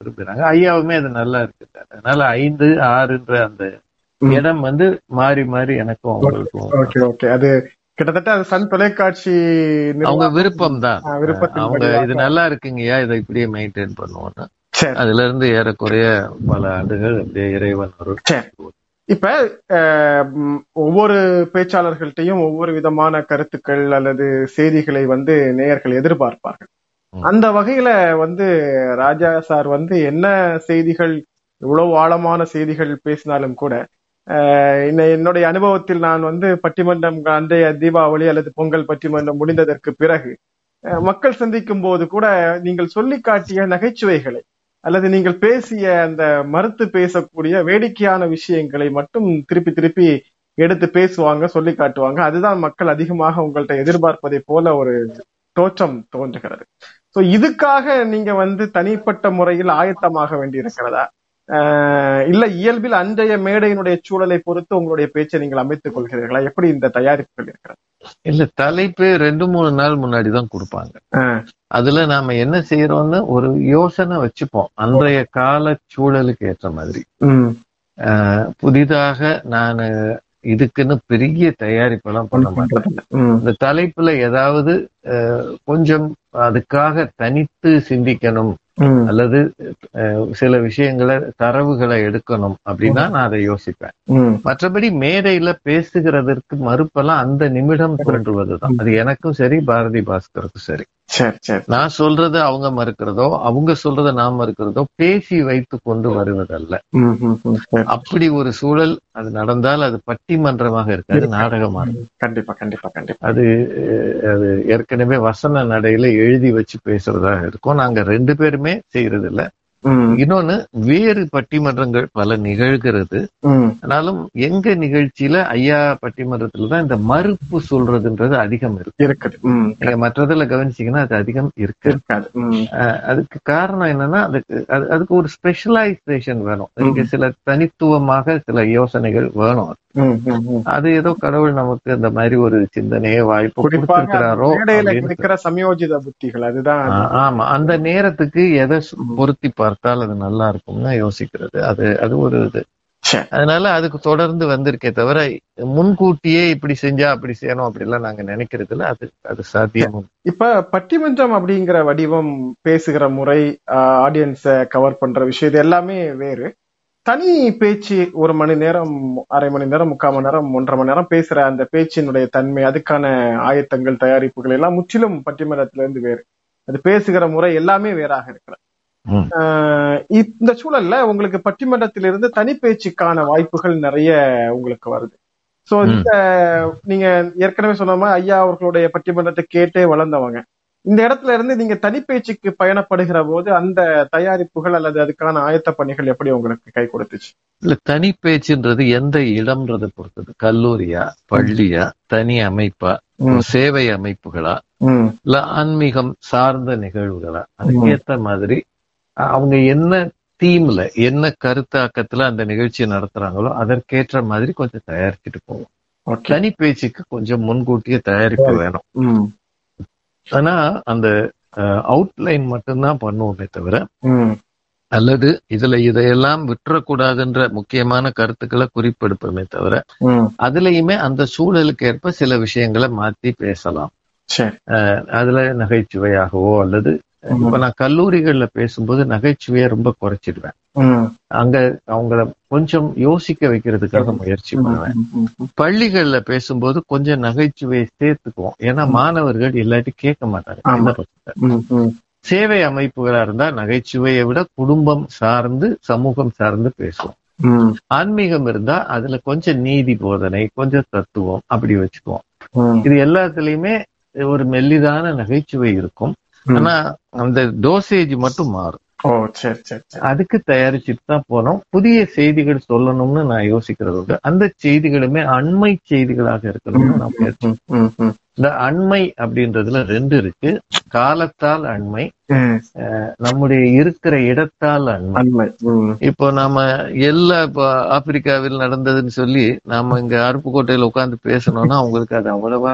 விரும்புறாங்க. ஐயாவுமே அது நல்லா இருக்கு அதனால ஐந்து ஆறுன்ற அந்த. இடம் வந்து மாறி மாறி எனக்கும் அவங்களுக்கும் ஓகே ஓகே. அது கிட்டத்தட்ட அது சன் தொலைக்காட்சி அவங்க விருப்பம் தான் அவங்க. இது நல்லா இருக்குங்கய்யா. இதை இப்படியே மெயின்டைன் பண்ணுவோம்னு. அதுல இருந்து ஏறக்குறைய பல ஆண்டுகள் அப்படியே இறைவன் சரி. இப்ப ஒவ்வொரு பேச்சாளர்கள்ட்டையும் ஒவ்வொரு விதமான கருத்துக்கள் அல்லது செய்திகளை வந்து நேயர்கள் எதிர்பார்ப்பார்கள். அந்த வகையில வந்து ராஜா சார் வந்து என்ன செய்திகள் இவ்வளவு ஆழமான செய்திகள் பேசினாலும் கூட என்னுடைய அனுபவத்தில் நான் வந்து பட்டிமன்றம் அன்றைய தீபாவளி அல்லது பொங்கல் பட்டிமன்றம் முடிந்ததற்கு பிறகு அஹ், மக்கள் சந்திக்கும் போது கூட நீங்கள் சொல்லி காட்டிய நகைச்சுவைகளை அல்லது நீங்கள் பேசிய அந்த மறுத்து பேசக்கூடிய வேடிக்கையான விஷயங்களை மட்டும் திருப்பி திருப்பி எடுத்து பேசுவாங்க சொல்லி காட்டுவாங்க. அதுதான் மக்கள் அதிகமாக உங்கள்கிட்ட எதிர்பார்ப்பதை போல ஒரு தோற்றம் தோன்றுகிறது. சோ இதுக்காக நீங்க வந்து தனிப்பட்ட முறையில் ஆயத்தமாக வேண்டியிருக்கிறதா? இருக்கிறதா இல்ல இயல்பில் அன்றைய மேடையினுடைய சூழலை பொறுத்து உங்களுடைய பேச்சை நீங்கள் அமைத்துக் கொள்கிறீர்களா? எப்படி இந்த தயாரிப்புகள் இருக்கிறது? இல்ல தலைப்பு ரெண்டு மூணு நாள் முன்னாடி தான் கொடுப்பாங்க. அதுல நாம என்ன செய்யறோம்னு ஒரு யோசனை வச்சுப்போம். அன்றைய கால சூழலுக்கு ஏற்ற மாதிரி. புதிதாக நான் இதுக்குன்னு பெரிய தயாரிப்பெல்லாம் பண்ண மாட்டேன். இந்த தலைப்புல ஏதாவது கொஞ்சம் அதுக்காக தனித்து சிந்திக்கணும். அல்லது சில விஷயங்களை தரவுகளை எடுக்கணும் அப்படின்னா நான் அதை யோசிப்பேன். மற்றபடி மேடையில பேசுகிறதற்கு மறுப்பெல்லாம் அந்த நிமிடம் தோன்றுவதுதான் அது எனக்கும் சரி பாரதி பாஸ்கருக்கும் சரி. சரி சரி. நான் சொல்றத அவங்க மறுக்கிறதோ அவங்க சொல்றத நான் மறுக்கிறதோ பேசி வைத்து கொண்டு வருவதல்ல. அப்படி ஒரு சூழல் அது நடந்தால் அது பட்டிமன்றமாக இருக்காது நாடகமா இருக்கும் கண்டிப்பா கண்டிப்பா கண்டிப்பா. அது அது ஏற்கனவே வசன நடையில எழுதி வச்சு பேசுறதாக இருக்கும். நாங்க ரெண்டு பேருமே செய்யறது இல்ல இன்னொன்னு வேறு பட்டிமன்றங்கள் பல நிகழ்கிறது. ஆனாலும் எங்க நிகழ்ச்சியில ஐயா பட்டிமன்றத்துல தான் இந்த மறுப்பு சொல்றதுன்றது அதிகம் இருக்கு. இருக்குது. நீங்க மற்றதுல கவனிச்சீங்கன்னா அது அதிகம் இருக்கு. அதுக்கு காரணம் என்னன்னா அதுக்கு அது- அதுக்கு ஒரு ஸ்பெஷலைசேஷன் வேணும். நீங்க சில தனித்துவமாக சில யோசனைகள் வேணும். அது ஏதோ கடவுள் நமக்கு அந்த மாதிரி ஒரு சிந்தனையை வாய்ப்பு கொடுத்திருக்கிறாரோ இருக்கிற சமயோஜித புத்திகள் அதுதான் ஆமா. அந்த நேரத்துக்கு எதை பொருத்தி பார்த்தால் அது நல்லா இருக்கும்னு யோசிக்கிறது. அது அது ஒரு இது. அதனால அதுக்கு தொடர்ந்து வந்திருக்கே தவிர முன்கூட்டியே இப்படி செஞ்சா அப்படி செய்யணும் அப்படிலாம் நாங்க நினைக்கிறது இல்ல அது அது சாத்தியமும் இப்ப பட்டிமன்றம் அப்படிங்கிற வடிவம் பேசுகிற முறை ஆடியன்ஸ கவர் பண்ற விஷயம் இது எல்லாமே வேறு. தனி பேச்சு ஒரு மணி நேரம் அரை மணி நேரம் முக்கால் மணி நேரம் ஒன்றரை மணி நேரம் பேசுற அந்த பேச்சினுடைய தன்மை அதுக்கான ஆயத்தங்கள் தயாரிப்புகள் எல்லாம் முற்றிலும் பட்டிமன்றத்துல இருந்து வேறு. அது பேசுகிற முறை எல்லாமே வேறாக இருக்கிற ம். ஆஹ் இந்த சூழல்ல உங்களுக்கு பட்டிமன்றத்திலிருந்து தனி பேச்சுக்கான வாய்ப்புகள் நிறைய உங்களுக்கு வருது. சோ. இந்த நீங்க ஏற்கனவே சொன்ன ஐயா அவர்களுடைய பட்டிமன்றத்தை கேட்டே வளர்ந்தவங்க. இந்த இடத்துல இருந்து நீங்க தனிப்பேச்சுக்கு பயணப்படுகிற போது அந்த தயாரிப்புகள் அல்லது அதுக்கான ஆயத்த பணிகள் எப்படி உங்களுக்கு கை கொடுத்துச்சு? இல்ல தனி பேச்சுன்றது எந்த இடம்ன்றதை பொறுத்தது. கல்லூரியா பள்ளியா தனி அமைப்பா. சேவை அமைப்புகளா? இல்ல ஆன்மீகம் சார்ந்த நிகழ்வுகளா? அதுக்கேத்த மாதிரி அவங்க என்ன தீம்ல என்ன கருத்தாக்கத்துல அந்த நிகழ்ச்சியை நடத்துறாங்களோ அதற்கேற்ற மாதிரி கொஞ்சம் தயாரிச்சுட்டு போவோம். தனி பேச்சுக்கு கொஞ்சம் முன்கூட்டியே தயாரிப்பு வேணும். ஆனா அந்த அவுட்லைன் மட்டும்தான் பண்ணுவோமே தவிர அல்லது இதுல இதையெல்லாம் விட்டுறக்கூடாதுன்ற முக்கியமான கருத்துக்களை குறிப்பெடுப்போமே தவிர அதுலயுமே அந்த சூழலுக்கு ஏற்ப சில விஷயங்களை மாத்தி பேசலாம். அதுல நகைச்சுவையாகவோ அல்லது இப்ப நான் கல்லூரிகள்ல பேசும்போது நகைச்சுவையை ரொம்ப குறைச்சிடுவேன். அங்க அவங்கள கொஞ்சம் யோசிக்க வைக்கிறதுக்காக முயற்சி பண்ணுவேன். பள்ளிகள்ல பேசும்போது கொஞ்சம் நகைச்சுவையை சேர்த்துக்குவோம். ஏன்னா மாணவர்கள் இல்லாட்டி கேட்க மாட்டாங்க. சேவை அமைப்புகளா இருந்தா நகைச்சுவையை விட குடும்பம் சார்ந்து சமூகம் சார்ந்து பேசுவோம். ஆன்மீகம் இருந்தா அதுல கொஞ்சம் நீதி போதனை கொஞ்சம் தத்துவம் அப்படி வச்சுக்குவோம். இது எல்லாத்துலயுமே ஒரு மெல்லிதான நகைச்சுவை இருக்கும். ஆனா அந்த டோசேஜ் மட்டும் மாறும். ஓ சரி சரி சரி. அதுக்கு தயாரிச்சுட்டு தான் போனோம். புதிய செய்திகள் சொல்லணும்னு நான் யோசிக்கிறது உண்டு. அந்த செய்திகளுமே அண்மை செய்திகளாக இருக்கணும்னு நான் முயற்சி இந்த அண்மை அப்படின்றதுல ரெண்டு இருக்கு. காலத்தால் அண்மை நம்முடைய இருக்கிற இடத்தால் அண்மை. இப்போ நாம எல்லா இப்போ ஆப்பிரிக்காவில் நடந்ததுன்னு சொல்லி நாம இங்க அருப்புக்கோட்டையில உட்கார்ந்து பேசணும்னா அவங்களுக்கு அது அவ்வளவா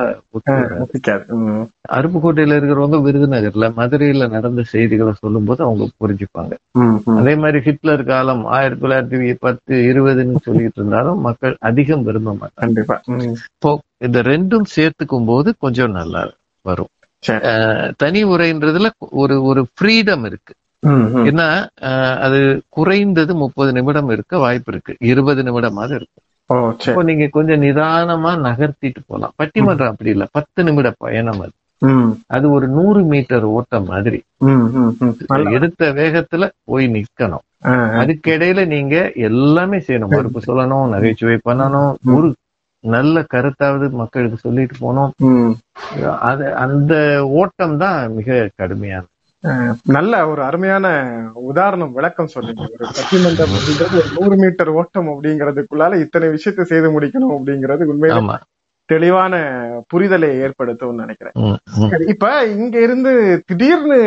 அருப்புக்கோட்டையில இருக்கிறவங்க விருதுநகர்ல மதுரையில நடந்த செய்திகளை சொல்லும்போது அவங்க புரிஞ்சுப்பாங்க. அதே மாதிரி ஹிட்லர் காலம் ஆயிரத்தி தொள்ளாயிரத்தி பத்து இருபதுன்னு சொல்லிட்டு இருந்தாலும் மக்கள் அதிகம் விரும்ப மாட்டாங்க. இப்போ இந்த ரெண்டும் சேர்த்துக்கும் போது கொஞ்சம் நல்லா வரும். தனி உரைன்றதுல ஒரு ஒரு ஃப்ரீடம் இருக்கு. ஏன்னா அது குறைந்தது முப்பது நிமிடம் இருக்க வாய்ப்பு இருக்கு. இருபது நிமிடமாவது இருக்கு. ஓ சரி. இப்போ நீங்க கொஞ்சம் நிதானமா நகர்த்திட்டு போலாம். பட்டிமன்றம் அப்படி இல்ல. பத்து நிமிட பயணம் அது. அது ஒரு நூறு மீட்டர் ஓட்டம் மாதிரி. எடுத்த வேகத்துல போய் நிக்கணும். அதுக்கிடையில நீங்க எல்லாமே செய்யணும். மறுப்பு சொல்லணும் நகைச்சுவை பண்ணணும். ஒரு நல்ல கருத்தாவது மக்களுக்கு சொல்லிட்டு போனோம். அது அந்த ஓட்டம் தான் மிக கடுமையான நல்ல ஒரு அருமையான உதாரணம் விளக்கம் சொன்னீங்க. ஒரு பட்டிமன்றம் அப்படிங்கிறது ஒரு நூறு மீட்டர் ஓட்டம் அப்படிங்கிறதுக்குள்ளால இத்தனை விஷயத்தை செய்து முடிக்கணும் அப்படிங்கிறது உண்மையில தெளிவான புரிதலை ஏற்படுத்தும்னு நினைக்கிறேன். இப்ப இங்க இருந்து திடீர்னு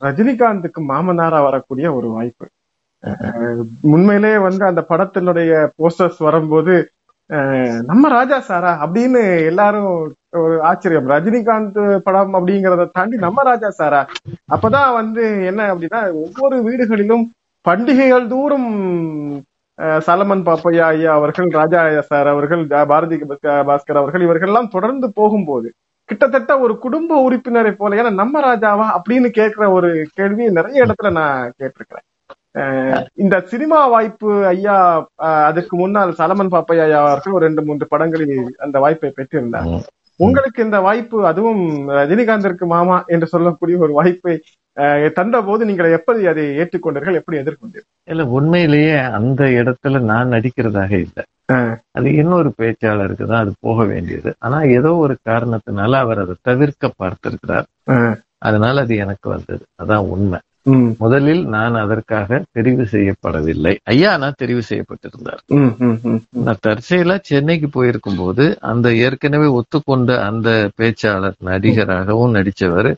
ரஜினிகாந்துக்கு மாமனாரா வரக்கூடிய ஒரு வாய்ப்பு. அஹ் உண்மையிலே வந்து அந்த படத்தினுடைய போஸ்டர்ஸ் வரும்போது நம்ம ராஜா சாரா அப்படின்னு எல்லாரும் ஒரு ஆச்சரியம். ரஜினிகாந்த் படம் அப்படிங்கறத தாண்டி நம்ம ராஜா சாரா. அப்பதான் வந்து என்ன அப்படின்னா ஒவ்வொரு வீடுகளிலும் பண்டிகைகள் தூரம் சலமன் பாப்பையா ஐயா அவர்கள் ராஜா சார் அவர்கள் பாரதி பாஸ்கர் அவர்கள் இவர்கள் எல்லாம் தொடர்ந்து போகும்போது கிட்டத்தட்ட ஒரு குடும்ப உறுப்பினரை போல ஏன்னா நம்ம ராஜாவா அப்படின்னு கேட்கிற ஒரு கேள்வி நிறைய இடத்துல நான் கேட்டிருக்கிறேன். இந்த சினிமா வாய்ப்பு ஐயா அதுக்கு முன்னால் சலமன் பாப்பையா அவர்கள் ஒரு ரெண்டு மூன்று படங்களில் அந்த வாய்ப்பை பெற்றிருந்தார். உங்களுக்கு இந்த வாய்ப்பு அதுவும் ரஜினிகாந்திற்கு மாமா என்று சொல்லக்கூடிய ஒரு வாய்ப்பை தந்த போது நீங்கள் எப்படி அதை ஏற்றுக்கொண்டீர்கள் எப்படி எதிர்கொண்டீர்கள்? இல்ல உண்மையிலேயே அந்த இடத்துல நான் நடிக்கிறதாக இல்லை. அது இன்னொரு பேச்சாளருக்கு தான் அது போக வேண்டியது. ஆனா ஏதோ ஒரு காரணத்தினால அவர் அதை தவிர்க்க பார்த்திருக்கிறார். அதனால அது எனக்கு வந்தது. அதான் உண்மை. முதலில் நான் அதற்காக தெரிவு செய்யப்படவில்லை. ஐயா நான் தெரிவு செய்யப்பட்டிருந்தார். நான் தற்செயலா சென்னைக்கு போயிருக்கும் போது அந்த ஏற்கனவே ஒத்துக்கொண்ட அந்த பேச்சாளர் நடிகராகவும் நடிச்சவர்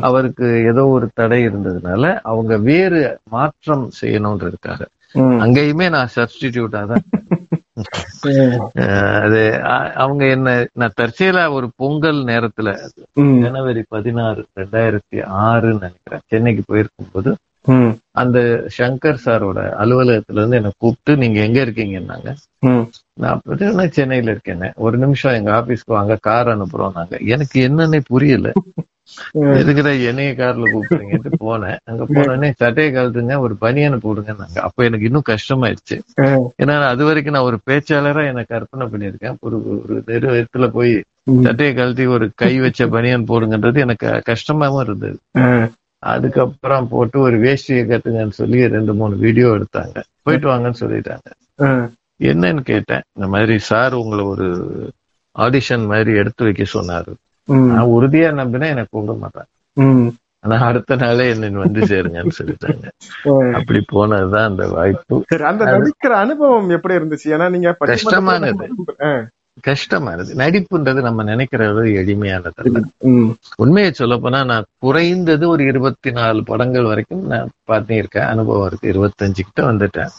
அவருக்கு ஏதோ ஒரு தடை இருந்ததுனால அவங்க வேறு மாற்றம் செய்யணும்ன்றதுக்காக. அங்கேயுமே நான் சப்ஸ்டிடியூட்டா தான் அது அவங்க என்ன நான் தற்செயலா ஒரு பொங்கல் நேரத்துல ஜனவரி பதினாறு ரெண்டாயிரத்தி ஆறுன்னு நினைக்கிறேன். சென்னைக்கு போயிருக்கும் போது அந்த சங்கர் சாரோட அலுவலகத்துல இருந்து என்னை கூப்பிட்டு நீங்க எங்க இருக்கீங்கன்னாங்க? நான் சென்னையில இருக்கேன். ஒரு நிமிஷம் எங்க ஆபீஸ்க்கு வாங்க கார் அனுப்புறோம் நாங்க எனக்கு என்னன்னே புரியல. ம், எதுக்குடா என்னைய கார்ல கூப்பிடுறீங்கன்ட்டு போனேன். அங்க போனோடனே சட்டையை கழுத்துங்க ஒரு பனியனை போடுங்கன்னாங்க. அப்ப எனக்கு இன்னும் கஷ்டமாயிருச்சு ம், ஏன்னா அது வரைக்கும் நான் ஒரு பேச்சாளரா எனக்கு கற்பனை பண்ணியிருக்கேன். ஒரு ஒரு நிறுவனத்துல போய் சட்டையை கழட்டி ஒரு கை வச்ச பனியன் போடுங்கன்றது எனக்கு கஷ்டமாவும் இருந்தது. அதுக்கப்புறம் போட்டு ஒரு வேஷ்டியை கட்டுங்கன்னு சொல்லி ரெண்டு மூணு வீடியோ எடுத்தாங்க. போயிட்டு வாங்கன்னு சொல்லிட்டாங்க. என்னன்னு கேட்டேன். இந்த மாதிரி சார் உங்களை ஒரு ஆடிஷன் மாதிரி எடுத்து வைக்க சொன்னாரு. நான் உறுதியா நம்பினா எனக்கு கூப்பிட மாட்டேன் ஆனா அடுத்த நாளே என்ன வந்து சேருங்கன்னு சொல்லிட்டாங்க. அப்படி போனதுதான் அந்த வாய்ப்பு. அந்த நடிக்கிற அனுபவம் எப்படி இருந்துச்சு? ஏன்னா நீங்க கஷ்டமானது. கஷ்டமானது. நடிப்புன்றது நம்ம நினைக்கிறது எளிமையானது உண்மையை சொல்ல போனா நான் குறைந்தது ஒரு இருபத்தி நாலு படங்கள் வரைக்கும் நான் பார்த்திருக்கேன் அனுபவம் இருக்கு. இருபத்தஞ்சு கிட்ட வந்துட்டேன்.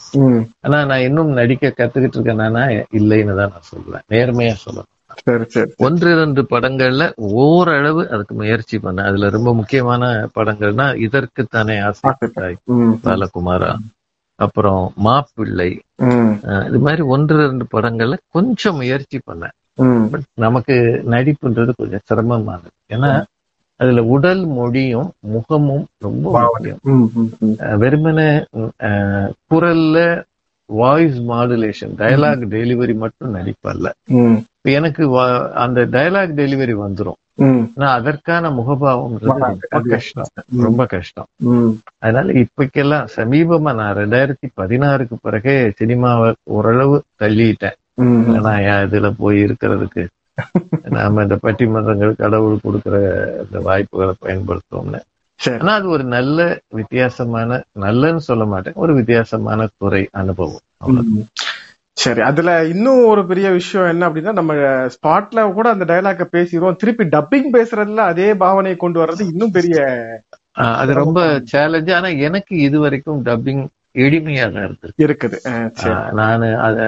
ஆனா நான் இன்னும் நடிக்க கத்துக்கிட்டு இருக்கேன்னா இல்லைன்னு தான் நான் சொல்லுவேன் நேர்மையா சொல்லணும். சரி சரி ஒன்று இரண்டு படங்கள்ல ஓரளவு அதுக்கு முயற்சி பண்ணேன். அதுல ரொம்ப முக்கியமான படங்கள்னா இதற்குத்தானே ஆசை. ம், பாலகுமாரா. அப்புறம் மாப்பிள்ளை. இது மாதிரி ஒன்று ரெண்டு படங்கள்ல கொஞ்சம் முயற்சி பண்ணேன். பட் நமக்கு நடிப்புன்றது கொஞ்சம் சிரமமானது. ஏன்னா அதுல உடல் மொழியும் முகமும் ரொம்ப முக்கியம். வெறுமனே குரல்ல வாய்ஸ் மாடுலேஷன் டயலாக் டெலிவரி மட்டும் நடிப்பல்ல. எனக்கு அந்த டயலாக் டெலிவரி வந்துரும். ம், ஆனா அதற்கான. ரொம்ப கஷ்டம். ரொம்ப கஷ்டம். அதனால இப்பக்கெல்லாம் சமீபமா நான் ரெண்டாயிரத்தி பதினாறுக்கு பிறகே சினிமாவை ஓரளவு தள்ளிட்டேன். நான் இதுல போய் இருக்கிறதுக்கு? நாம இந்த பட்டிமன்றங்கள் கடவுள் கொடுக்கிற இந்த வாய்ப்புகளை பயன்படுத்துவோம்னு சரி ஆனா அது ஒரு நல்ல வித்தியாசமான நல்லன்னு சொல்ல மாட்டேன். ஒரு வித்தியாசமான துறை அனுபவம். சரி அதுல இன்னும் ஒரு பெரிய விஷயம் என்ன அப்படின்னா நம்ம ஸ்பாட்ல கூட அந்த டயலாக பேசிடுவோம். திருப்பி டப்பிங் பேசுறதுல அதே பாவனையை கொண்டு வர்றது இன்னும் பெரிய அது ரொம்ப சேலஞ்சு ஆனா எனக்கு இது வரைக்கும் டப்பிங் எளிமையா தான் இருந்தது இருக்குது நானு அத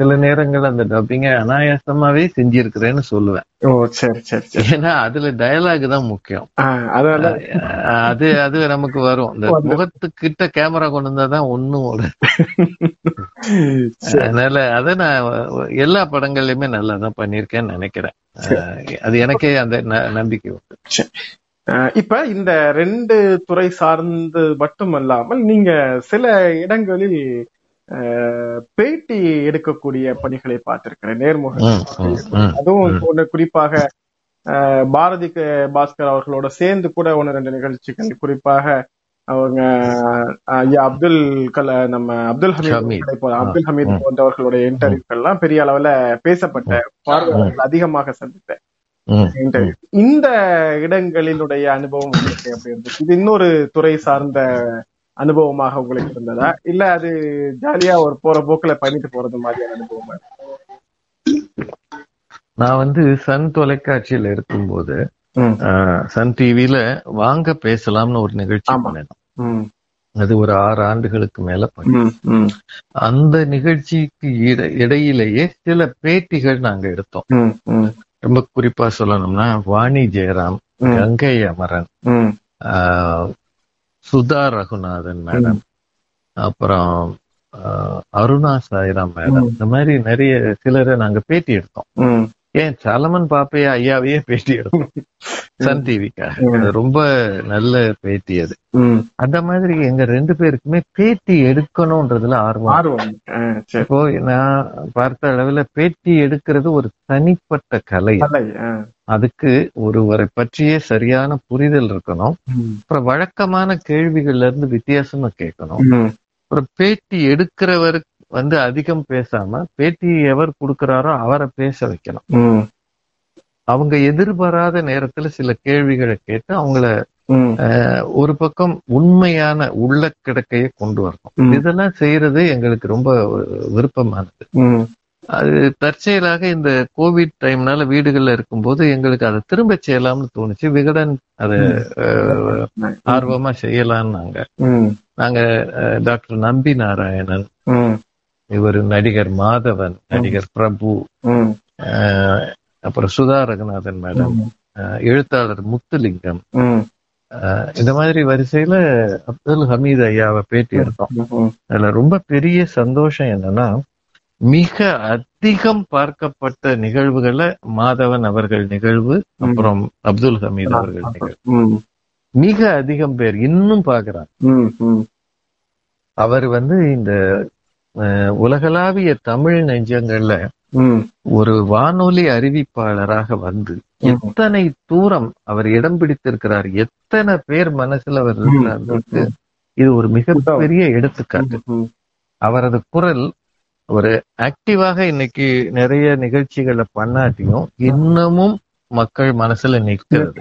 சில நேரங்கள் அந்த டப்பிங்க அனாயாசமாவே செஞ்சிருக்கிறேன்னு சொல்லுவேன். ஓ சரி சரி ஏன்னா அதுல டயலாக் தான் முக்கியம். அது அது நமக்கு வரும். இந்த முகத்துக்கிட்ட கேமரா கொண்டு வந்தா தான் ஒண்ணும். அதனால அத நான் எல்லா படங்கள்லயுமே நல்லா தான் பண்ணிருக்கேன்னு நினைக்கிறேன். அது எனக்கே அந்த நம்பிக்கை உண்டு. இப்ப இந்த ரெண்டு துறை சார்ந்து மட்டுமல்லாமல் நீங்க சில இடங்களில் பேட்டி எடுக்கக்கூடிய பணிகளை பார்த்திருக்கிறேன். நேர்முக. அதுவும் ஒண்ணு குறிப்பாக பாரதி பாஸ்கர் அவர்களோட சேர்ந்து கூட ஒன்று ரெண்டு நிகழ்ச்சிகள். குறிப்பாக அவங்க ஐயா அப்துல் கல நம்ம அப்துல் ஹமீத் அப்துல் ஹமீத். போன்றவர்களுடைய இன்டர்வியூக்கள் எல்லாம் பெரிய அளவுல பேசப்பட்ட பார்வையாளர்கள் அதிகமாக சந்தித்த இன்டர்வியூ. இந்த இடங்களினுடைய அனுபவம் எப்படி இருந்துச்சு? இது இன்னொரு துறை சார்ந்த அனுபவமாக உங்களுக்கு இருந்ததா? இல்ல அது ஜாலியா ஒரு போற போக்குல பண்ணிட்டு போறது மாதிரியான அனுபவமா? நான் வந்து சன் தொலைக்காட்சியில இருக்கும்போது சன் டிவில வாங்க பேசலாம்னு ஒரு நிகழ்ச்சி. பண்ணேன். அது ஒரு ஆறு ஆண்டுகளுக்கு மேல பண்ணேன். அந்த நிகழ்ச்சிக்கு இட- இடையிலேயே சில பேட்டிகள் நாங்க எடுத்தோம். ரொம்ப குறிப்பா சொல்லணும்னா வாணி ஜெயராம். கங்கை அமரன் சுதா ரகுநாதன் மேடம். அப்புறம் அருணா சாய்ராம் மேடம். இந்த மாதிரி நிறைய சிலரை நாங்க பேட்டி எடுத்தோம். ஏன் சலமன் பாப்பையா ஐயாவையே பேட்டி சன் டிவிக்காக. ரொம்ப நல்ல பேட்டி அது. அந்த மாதிரி எங்க ரெண்டு பேருக்குமே பேட்டி எடுக்கணும்ன்றதுல ஆர்வம். ஆர்வம். இப்போ நான் பார்த்த அளவுல பேட்டி எடுக்கிறது ஒரு தனிப்பட்ட கலை. அதுக்கு ஒருவரை பற்றியே சரியான புரிதல் இருக்கணும். அப்புறம் வழக்கமான கேள்விகள்ல இருந்து வித்தியாசமா கேட்கணும். அப்புறம் பேட்டி எடுக்கிறவர் வந்து அதிகம் பேசாம பேட்டி எவர் கொடுக்கிறாரோ அவரை பேச வைக்கணும். அவங்க எதிர்பாராத நேரத்துல சில கேள்விகளை கேட்டு அவங்கள ஒரு பக்கம் உண்மையான உள்ள கிடக்கையை கொண்டு வரணும். இதெல்லாம் செய்யறது எங்களுக்கு ரொம்ப விருப்பமானது. அது தற்செயலாக இந்த கோவிட் டைம்னால வீடுகள்ல இருக்கும்போது எங்களுக்கு அதை திரும்ப செய்யலாம்னு தோணுச்சு. விகடன் அதை ஆர்வமா செய்யலாம்னாங்க. நாங்க டாக்டர் நம்பி நாராயணன் இவர் நடிகர் மாதவன் நடிகர் பிரபு அப்புறம் சுதா ரகுநாதன் மேடம் எழுத்தாளர் முத்துலிங்கம். இந்த மாதிரி வரிசையில அப்துல் ஹமீது ஐயாவை பேட்டி எடுத்தோம். அதுல ரொம்ப பெரிய சந்தோஷம் என்னன்னா மிக அதிகம் பார்க்கப்பட்ட நிகழ்வுகளை மாதவன் அவர்கள் நிகழ்வு அப்புறம் அப்துல் ஹமீது அவர்கள் நிகழ்வு. மிக அதிகம் பேர் இன்னும் பாக்குறாங்க அவர் வந்து இந்த உலகளாவிய தமிழ் நெஞ்சங்கள்ல ஒரு வானொலி அறிவிப்பாளராக வந்து எத்தனை தூரம் அவர் இடம் பிடித்திருக்கிறார் எத்தனை பேர் மனசுல அவர் இருக்கிறாருக்கு இது ஒரு மிகப்பெரிய எடுத்துக்காட்டு. அவரது குரல் ஒரு ஆக்டிவாக இன்னைக்கு நிறைய நிகழ்ச்சிகளை பண்ணாட்டியும் இன்னமும் மக்கள் மனசுல நிற்கிறது.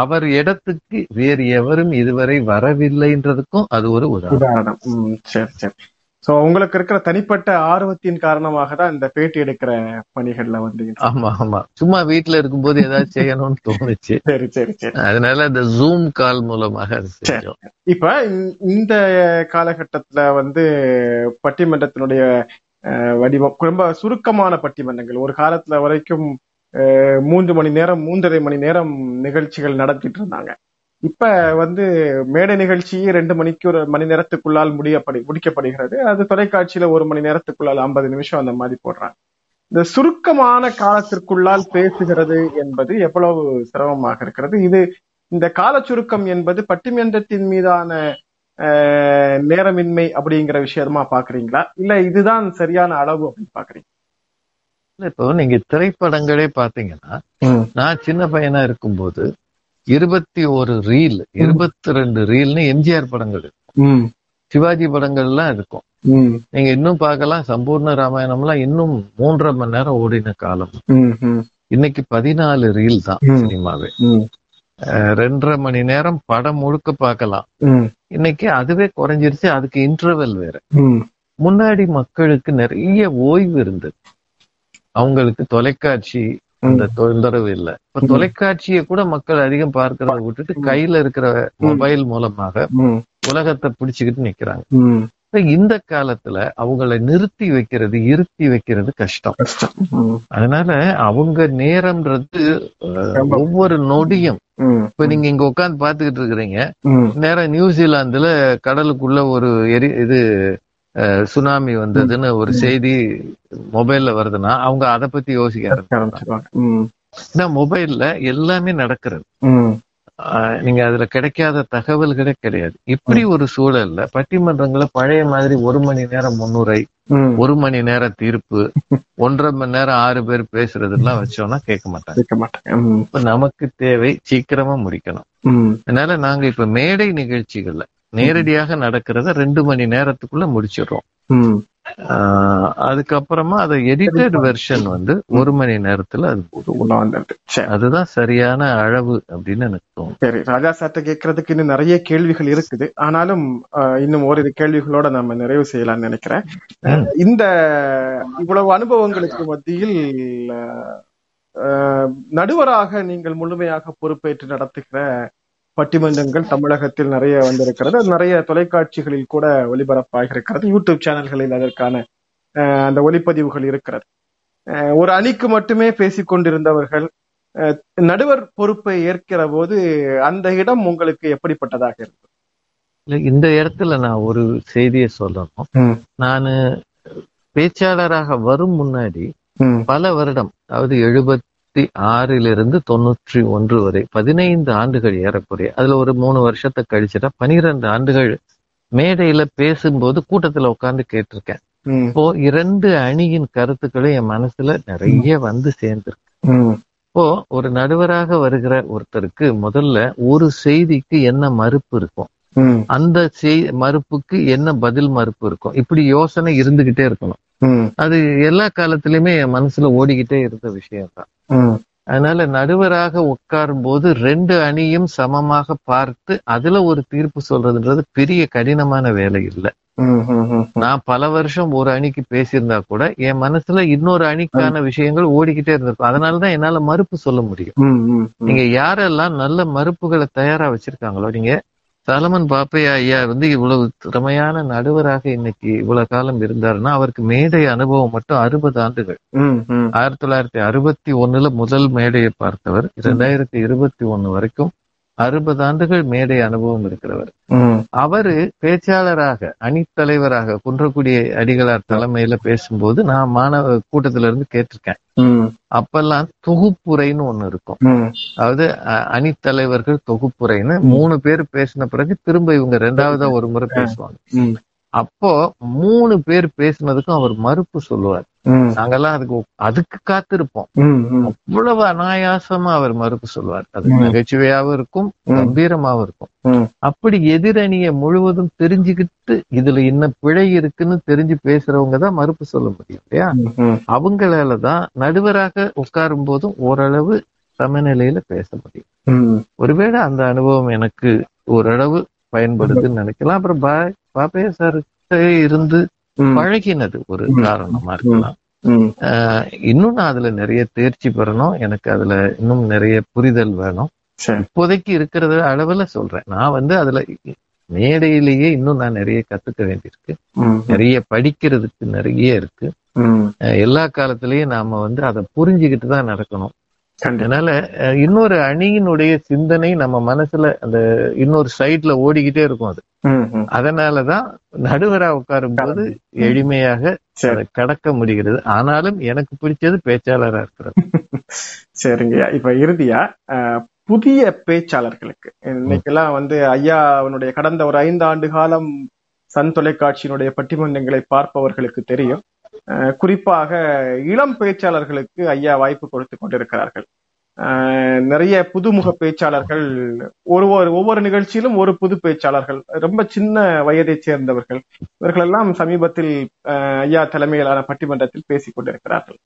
அவர் இடத்துக்கு வேறு எவரும் இதுவரை வரவில்லைன்றதுக்கும் அது ஒரு உதாரணம். சரி சரி. சோ உங்களுக்கு இருக்கிற தனிப்பட்ட ஆர்வத்தின் காரணமாக தான் இந்த பேட்டி எடுக்கிற பணிகள்ல வந்து ஆமா ஆமா. சும்மா வீட்டுல இருக்கும்போது ஏதாவது செய்யணும்னு தோணுச்சு. சரி சரி சரி. அதனால இந்த ஜூம் கால் மூலமாக இப்ப இந்த- காலகட்டத்துல வந்து பட்டிமன்றத்தினுடைய வடிவம் ரொம்ப சுருக்கமான பட்டிமன்றங்கள். ஒரு காலத்துல வரைக்கும் மூன்று மணி நேரம் மூன்றரை மணி நேரம் நிகழ்ச்சிகள் நடத்திட்டு இருந்தாங்க. இப்ப வந்து மேடை நிகழ்ச்சியே ரெண்டு மணிக்கு ஒரு மணி நேரத்துக்குள்ளால் முடியப்படி முடிக்கப்படுகிறது. அது தொலைக்காட்சியில ஒரு மணி நேரத்துக்குள்ளால் ஐம்பது நிமிஷம் அந்த மாதிரி போடுறாங்க. இந்த சுருக்கமான காலத்திற்குள்ளால் பேசுகிறது என்பது எவ்வளவு சிரமமாக இருக்கிறது. இது இந்த கால சுருக்கம் என்பது பட்டிமன்றத்தின் மீதான நேரமின்மை அப்படிங்கிற விஷயமா பாக்குறீங்களா இல்ல இதுதான் சரியான அளவு அப்படின்னு பாக்குறீங்க இப்போ நீங்க திரைப்படங்களே பாத்தீங்கன்னா நான் சின்ன பையனா இருக்கும்போது இருபத்தி ஒரு ரீல் இருபத்தி ரெண்டு ரீல்னு எம்ஜிஆர் படங்கள் இருக்கும். சிவாஜி படங்கள்லாம் இருக்கும். ம், நீங்க இன்னும் பார்க்கலாம் சம்பூர்ண ராமாயணம்லாம் இன்னும் மூன்றரை மணி நேரம் ஓடின காலம். இன்னைக்கு பதினாலு ரீல் தான். சினிமாவே. ரெண்டரை மணி நேரம் படம் முழுக்க பார்க்கலாம். இன்னைக்கு அதுவே குறைஞ்சிருச்சு அதுக்கு இன்டர்வெல் வேற. முன்னாடி மக்களுக்கு நிறைய ஓய்வு இருந்தது. அவங்களுக்கு தொலைக்காட்சி அந்த தொந்தரவு இல்ல. இப்ப தொலைக்காட்சியை கூட மக்கள் அதிகம் பார்க்கறத விட்டுட்டு கையில இருக்கிற மொபைல் மூலமாக உலகத்தை பிடிச்சுக்கிட்டு நிக்கிறாங்க. இந்த காலத்துல அவங்கள நிறுத்தி வைக்கிறது இருத்தி வைக்கிறது கஷ்டம். அதனால அவங்க நேரம்ன்றது ஒவ்வொரு நொடியும். இப்ப நீங்க இங்க உட்கார்ந்து பாத்துக்கிட்டு இருக்கிறீங்க. நேரம் நியூசிலாந்துல கடலுக்குள்ள ஒரு எரி இது சுனாமி வந்ததுன்னு ஒரு செய்தி மொபைல்ல வருதுன்னா அவங்க அதை பத்தி யோசிக்க ஆரம்பிச்சிருவாங்க. மொபைல்ல எல்லாமே நடக்கிறது. நீங்க அதுல கிடைக்காத தகவல்களே கிடையாது. இப்படி ஒரு சூழல்ல பட்டிமன்றங்களை பழைய மாதிரி ஒரு மணி நேரம் முன்னுரை. ஒரு மணி நேரம் தீர்ப்பு ஒன்றரை மணி நேரம் ஆறு பேர் பேசுறதெல்லாம் வச்சோம்னா கேட்க மாட்டாங்க. கேட்க மாட்டாங்க. ம், இப்ப நமக்கு தேவை சீக்கிரமா முடிக்கணும். அதனால நாங்க இப்ப மேடை நிகழ்ச்சிகள்ல நேரடியாக நடக்கிறத ரெண்டு மணி நேரத்துக்குள்ள முடிச்சிடுறோம். அதுக்கப்புறமா அதை எடிட்டட் வெர்ஷன் வந்து ஒரு மணி நேரத்துல அது அதுதான் சரியான அளவு அப்படின்னு எனக்கு தோணும் சரி ராஜா சார்ட்ட கேட்கறதுக்கு இன்னும் நிறைய கேள்விகள் இருக்குது. ஆனாலும் இன்னும் ஓரிரு கேள்விகளோட நம்ம நிறைவு செய்யலாம்னு நினைக்கிறேன். இந்த இவ்வளவு அனுபவங்களுக்கு மத்தியில் நடுவராக நீங்கள் முழுமையாக பொறுப்பேற்று நடத்துகிற பட்டிமன்றங்கள் தமிழகத்தில் நிறைய வந்திருக்கிறது. நிறைய தொலைக்காட்சிகளில் கூட ஒளிபரப்பாக இருக்கிறது யூடியூப் சேனல்களில் அதற்கான அந்த ஒளிப்பதிவுகள் இருக்கிறது. ஒரு அணிக்கு மட்டுமே பேசிக் கொண்டிருந்தவர்கள் அஹ், நடுவர் பொறுப்பை ஏற்கிற போது அந்த இடம் உங்களுக்கு எப்படிப்பட்டதாக இருக்கு இல்ல, இந்த இடத்துல நான் ஒரு செய்தியை சொல்லணும். நானு பேச்சாளராக வரும் முன்னாடி பல வருடம் அதாவது எழுபத்தி ஆறிலிருந்து தொண்ணூற்றி ஒன்று வரை பதினைந்து ஆண்டுகள் ஏறக்குறைய. அதுல ஒரு மூணு வருஷத்தை கழிச்சுட்டா பனிரெண்டு ஆண்டுகள் மேடையில பேசும்போது கூட்டத்துல உட்கார்ந்து கேட்டிருக்கேன். இப்போ இரண்டு அணியின் கருத்துக்களும் என் மனசுல நிறைய வந்து சேர்ந்திருக்கு. இப்போ ஒரு நடுவராக வருகிற ஒருத்தருக்கு முதல்ல ஒரு செய்திக்கு என்ன மறுப்பு இருக்கும்? அந்த செய் மறுப்புக்கு என்ன பதில் மறுப்பு இருக்கும் இப்படி யோசனை இருந்துகிட்டே இருக்கணும். அது எல்லா காலத்திலயுமே என் மனசுல ஓடிக்கிட்டே இருந்த விஷயம் தான். ம், அதனால நடுவராக உட்காரும் போது ரெண்டு அணியும் சமமாக பார்த்து அதுல ஒரு தீர்ப்பு சொல்றதுன்றது பெரிய கடினமான வேலை இல்லை. நான் பல வருஷம் ஒரு அணிக்கு பேசியிருந்தா கூட என் மனசுல இன்னொரு அணிக்கான விஷயங்கள் ஓடிக்கிட்டே இருந்திருக்கும். அதனாலதான் என்னால மறுப்பு சொல்ல முடியும். நீங்க யாரெல்லாம் நல்ல மறுப்புகளை தயாரா வச்சிருக்காங்களோ நீங்க சலமன் பாப்பையா ஐயா வந்து இவ்வளவு திறமையான நடுவராக இன்னைக்கு இவ்வளவு காலம் இருந்தாருன்னா அவருக்கு மேடை அனுபவம் மட்டும் அறுபது ஆண்டுகள். ஆயிரத்தி தொள்ளாயிரத்தி அறுபத்தி ஒண்ணுல முதல் மேடையை பார்த்தவர். இரண்டாயிரத்தி இருபத்தி ஒண்ணு வரைக்கும் அறுபது ஆண்டுகள் மேடை அனுபவம் இருக்கிறவர். அவரு பேச்சாளராக அணித்தலைவராக குன்றக்குடி அடிகளார் தலைமையில பேசும்போது நான் மாணவ கூட்டத்துல இருந்து கேட்டிருக்கேன் அப்பெல்லாம் தொகுப்புரைன்னு ஒண்ணு இருக்கும். அதாவது அணித்தலைவர்கள் தொகுப்புரைன்னு மூணு பேர் பேசின பிறகு திரும்ப இவங்க ரெண்டாவதா ஒரு முறை பேசுவாங்க. அப்போ மூணு பேர் பேசினதுக்கும் அவர் மறுப்பு சொல்லுவார். நாங்கெல்லாம் அதுக்கு அதுக்கு காத்திருப்போம். அவ்வளவு அனாயாசமா அவர் மறுப்பு சொல்வார் அது. நகைச்சுவையாவும் இருக்கும். கம்பீரமாவும் இருக்கும். அப்படி எதிரணியை முழுவதும் தெரிஞ்சுக்கிட்டு இதுல என்ன பிழை இருக்குன்னு தெரிஞ்சு பேசுறவங்க தான் மறுப்பு சொல்ல முடியும் இல்லையா? ம், அவங்களால தான் நடுவராக உட்காரும் போதும் ஓரளவு சமநிலையில பேச முடியும். ஒருவேளை அந்த அனுபவம் எனக்கு ஓரளவு பயன்படுதுன்னு நினைக்கலாம். அப்புறம் பா- பாப்பையா சார் இருந்து பழகினது ஒரு. காரணமா இருக்கலாம். இன்னும் நான் அதுல நிறைய தேர்ச்சி பெறணும். எனக்கு அதுல இன்னும் நிறைய புரிதல் வேணும். இப்போதைக்கு இருக்கிறத அளவுல சொல்றேன். நான் வந்து அதுல மேடையிலேயே இன்னும் நான் நிறைய கத்துக்க வேண்டியிருக்கு. நிறைய படிக்கிறதுக்கு நிறைய இருக்கு. எல்லா காலத்திலயும் நாம வந்து அதை புரிஞ்சுக்கிட்டு தான் நடக்கணும். அதனால இன்னொரு அணியினுடைய சிந்தனை நம்ம மனசுல அந்த இன்னொரு சைட்ல ஓடிக்கிட்டே இருக்கும் அது. அதனாலதான் நடுவரா உட்காரும் போது எளிமையாக கடக்க முடிகிறது. ஆனாலும் எனக்கு பிடிச்சது பேச்சாளரா இருக்கிறது. சரிங்க. இப்ப இறுதியா புதிய பேச்சாளர்களுக்கு. இன்னைக்கெல்லாம் வந்து ஐயா அவனுடைய கடந்த ஒரு ஐந்து ஆண்டு காலம் சன் தொலைக்காட்சியினுடைய பட்டிமன்றங்களை பார்ப்பவர்களுக்கு தெரியும். குறிப்பாக இளம் பேச்சாளர்களுக்கு ஐயா வாய்ப்பு கொடுத்து கொண்டிருக்கிறார்கள். நிறைய புதுமுக பேச்சாளர்கள் ஒரு ஒரு ஒவ்வொரு நிகழ்ச்சியிலும் ஒரு புது பேச்சாளர்கள் ரொம்ப சின்ன வயதைச் சேர்ந்தவர்கள் இவர்களெல்லாம் சமீபத்தில் அஹ், ஐயா தலைமையிலான பட்டிமன்றத்தில் பேசிக் கொண்டிருக்கிறார்கள்.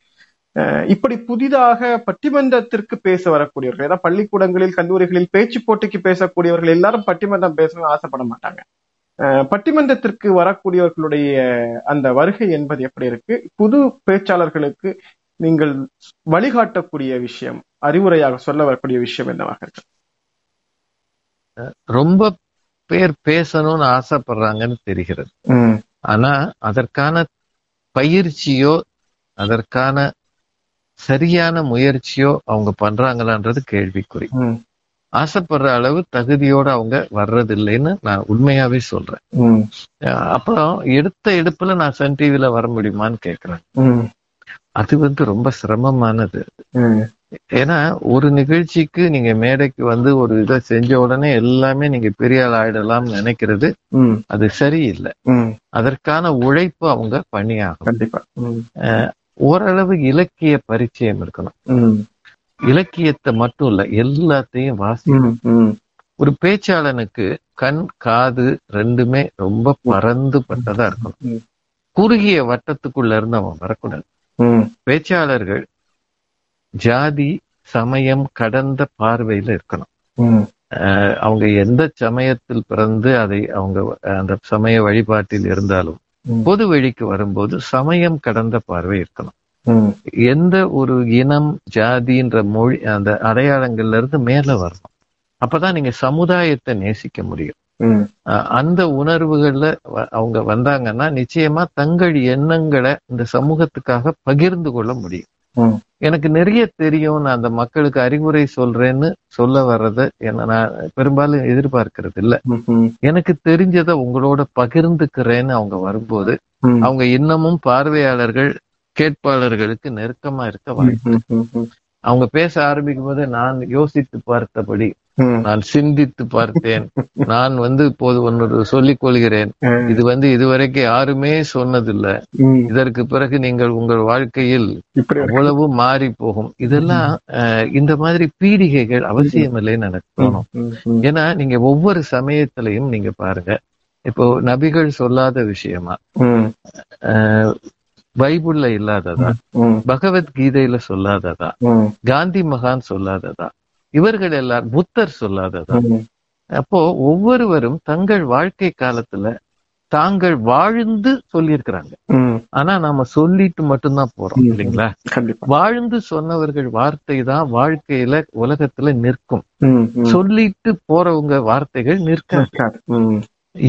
இப்படி புதிதாக பட்டிமன்றத்திற்கு பேச வரக்கூடியவர்கள் ஏதாவது பள்ளிக்கூடங்களில் கல்லூரிகளில் பேச்சு போட்டிக்கு பேசக்கூடியவர்கள் எல்லாரும் பட்டிமன்றம் பேசணும்னு ஆசைப்பட மாட்டாங்க. பட்டிமன்றத்திற்கு வரக்கூடியவர்களுடைய அந்த வருகை என்பது எப்படி இருக்கு? புது பேச்சாளர்களுக்கு நீங்கள் வழிகாட்டக்கூடிய விஷயம் அறிவுரையாக சொல்ல வரக்கூடிய விஷயம் என்னவாக இருக்கு? ரொம்ப பேர் பேசணும்னு ஆசைப்படுறாங்கன்னு தெரிகிறது. ஆனா அதற்கான பயிற்சியோ அதற்கான சரியான முயற்சியோ அவங்க பண்றாங்களான்றது கேள்விக்குறி. ஆசைப்படுற அளவு தகுதியோட அவங்க வர்றதில்லைன்னு நான் உண்மையாவே சொல்றேன். அப்புறம் எடுத்த எடுப்புல நான் சன் டிவில வர முடியுமான்னு கேக்குறேன். அது வந்து ரொம்ப சிரமமானது. ஏன்னா ஒரு நிகழ்ச்சிக்கு நீங்க மேடைக்கு வந்து ஒரு இதை செஞ்ச உடனே எல்லாமே நீங்க பெரிய ஆள் ஆயிடலாம்னு நினைக்கிறது அது சரியில்லை. அதற்கான உழைப்பு அவங்க பண்ணியாகணும். கண்டிப்பா. ம், ஓரளவு இலக்கிய பரிச்சயம் இருக்கணும். இலக்கியத்தை மட்டும் இல்ல எல்லாத்தையும் வாசி ம், ம், ஒரு பேச்சாளனுக்கு கண் காது ரெண்டுமே ரொம்ப பறந்து பட்டதா இருக்கணும். குறுகிய வட்டத்துக்குள்ள இருந்து அவன் வரக்கூடாது. பேச்சாளர்கள் ஜாதி சமயம் கடந்த பார்வையில இருக்கணும். அவங்க எந்த சமயத்தில் பிறந்து அதை அவங்க அந்த சமய வழிபாட்டில் இருந்தாலும். பொது வெளிக்கு வரும்போது சமயம் கடந்த பார்வை இருக்கணும். எந்த ஒரு இனம் ஜாதின்ற மொழி அந்த அடையாளங்கள்ல இருந்து மேல வரணும். அப்பதான் நீங்க சமுதாயத்தை நேசிக்க முடியும். அந்த உணர்வுகள்ல அவங்க வந்தாங்கன்னா நிச்சயமா தங்கள் எண்ணங்களை இந்த சமூகத்துக்காக பகிர்ந்து கொள்ள முடியும். எனக்கு நிறைய தெரியும். நான் அந்த மக்களுக்கு அறிவுரை சொல்றேன்னு சொல்ல வர்றத என்ன நான் பெரும்பாலும் எதிர்பார்க்கறது இல்ல. எனக்கு தெரிஞ்சதை உங்களோட பகிர்ந்துக்கிறேன்னு அவங்க வரும்போது. அவங்க இன்னமும் பார்வையாளர்கள் கேட்பாளர்களுக்கு நெருக்கமா இருக்க வாய்ப்பு. அவங்க பேச ஆரம்பிக்கும் போது நான் யோசித்து பார்த்தபடி நான் சிந்தித்து பார்த்தேன். நான் வந்து இப்போது ஒன்று சொல்லிக் கொள்கிறேன். இது வந்து இதுவரைக்கும் யாருமே சொன்னதில்ல. இதற்கு பிறகு நீங்கள் உங்கள் வாழ்க்கையில் அவ்வளவு மாறி போகும். இதெல்லாம் இந்த மாதிரி பீடிகைகள் அவசியம் இல்லைன்னு எனக்கு தோணும். ஏன்னா நீங்க ஒவ்வொரு சமயத்திலையும் நீங்க பாருங்க. இப்போ நபிகள் சொல்லாத விஷயமா பைபிள்ல இல்லாததா? பகவத்கீதையில சொல்லாததா? காந்தி மகான் சொல்லாததா? இவர்கள் எல்லாரும் புத்தர் சொல்லாததா? அப்போ ஒவ்வொருவரும் தங்கள் வாழ்க்கை காலத்துல தாங்கள் வாழ்ந்து சொல்லியிருக்கிறாங்க. ஆனா நாம சொல்லிட்டு மட்டும்தான் போறோம். இல்லைங்களா? வாழ்ந்து சொன்னவர்கள் வார்த்தை தான் வாழ்க்கையில உலகத்துல நிற்கும். சொல்லிட்டு போறவங்க வார்த்தைகள். ம்,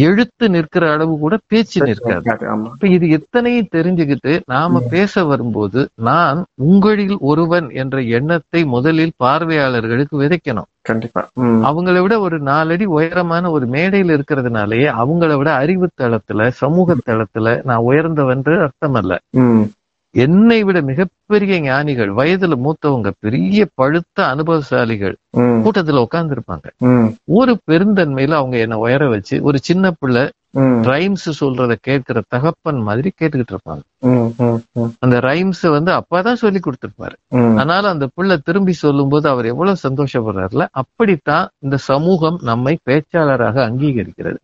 எழுத்து நிற்கிற அளவு கூட பேச்சு நிற்காது. இப்ப இது எத்தனையும் தெரிஞ்சுக்கிட்டு நாம பேச வரும்போது நான் உங்களில் ஒருவன் என்ற எண்ணத்தை முதலில் பார்வையாளர்களுக்கு விதைக்கணும். கண்டிப்பா அவங்கள விட ஒரு நாலடி உயரமான ஒரு மேடையில் இருக்கிறதுனாலயே அவங்கள விட அறிவு தளத்துல சமூக தளத்துல நான் உயர்ந்தவன்று அர்த்தம் அல்ல என்னை விட மிகப்பெரிய ஞானிகள் வயதுல மூத்தவங்க பெரிய பழுத்த அனுபவசாலிகள் கூட்டத்துல உட்கார்ந்து இருப்பாங்க ஒரு பெருந்தன்மையில அவங்க என்ன உயர வச்சு ஒரு சின்ன பிள்ளை ரைம்ஸ் சொல்றத கேட்கிற தகப்பன் மாதிரி கேட்டுக்கிட்டு இருப்பாங்க. அந்த ரைம்ஸ் வந்து அப்பாதான் சொல்லி கொடுத்திருப்பாரு. ஆனாலும் அந்த பிள்ளை திரும்பி சொல்லும்போது அவர் எவ்வளவு சந்தோஷப்படுறாருல அப்படித்தான் இந்த சமூகம் நம்மை பேச்சாளராக அங்கீகரிக்கிறது.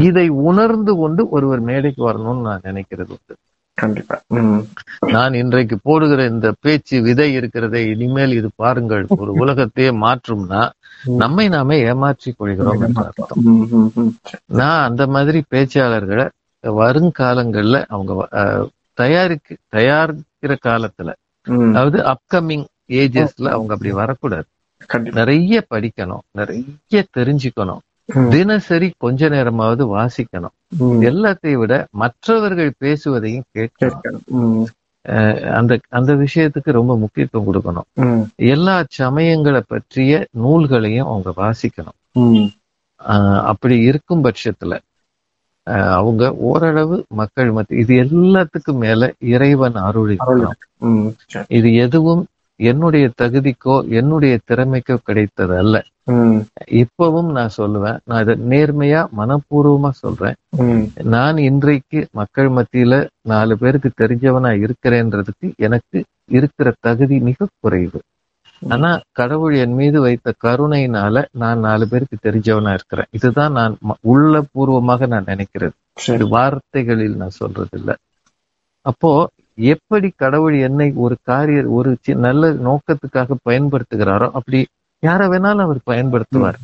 இதை உணர்ந்து கொண்டு ஒருவர் மேடைக்கு வரணும்னு நான் நினைக்கிறது உண்டு. கண்டிப்பா. நான் இன்றைக்கு போடுகிற இந்த பேச்சு விதை இருக்கிறதை இனிமேல் இது பாருங்கள். ஒரு உலகத்தையே மாற்றும்னா நம்மை நாமே ஏமாற்றிக் கொள்கிறோம் என்று அர்த்தம். நான் அந்த மாதிரி பேச்சாளர்களை வருங்காலங்கள்ல அவங்க தயாரிக்க தயாரிக்கிற காலத்துல அதாவது அப்கமிங் ஏஜஸ்ல அவங்க அப்படி வரக்கூடாது. நிறைய படிக்கணும். நிறைய தெரிஞ்சுக்கணும். தினசரி கொஞ்ச நேரமாவது வாசிக்கணும். எல்லாத்தையும் விட மற்றவர்கள் பேசுவதையும் கேட்கணும். அந்த அந்த விஷயத்துக்கு ரொம்ப முக்கியத்துவம் கொடுக்கணும். எல்லா சமயங்களை பற்றிய நூல்களையும் அவங்க வாசிக்கணும். அப்படி இருக்கும் பட்சத்துல அவங்க ஓரளவு மக்கள் மத்தி இது எல்லாத்துக்கும் மேல இறைவன் அருள். இது எதுவும் என்னுடைய தகுதிக்கோ என்னுடைய திறமைக்கோ கிடைத்தது அல்ல. இப்பவும் நான் சொல்லுவேன் நான் இதை நேர்மையா மனப்பூர்வமா சொல்றேன். நான் இன்றைக்கு மக்கள் மத்தியில நாலு பேருக்கு தெரிஞ்சவனா இருக்கிறேன்றதுக்கு எனக்கு இருக்கிற தகுதி மிக குறைவு. ஆனா கடவுள் என் மீது வைத்த கருணையினால நான் நாலு பேருக்கு தெரிஞ்சவனா இருக்கிறேன். இதுதான் நான் உள்ள பூர்வமாக நான் நினைக்கிறது. வார்த்தைகளில் நான் சொல்றது இல்ல அப்போ எப்படி கடவுள் என்னை ஒரு காரிய ஒரு நல்ல நோக்கத்துக்காக பயன்படுத்துகிறாரோ அப்படி யார வேணாலும் அவர் பயன்படுத்துவார்.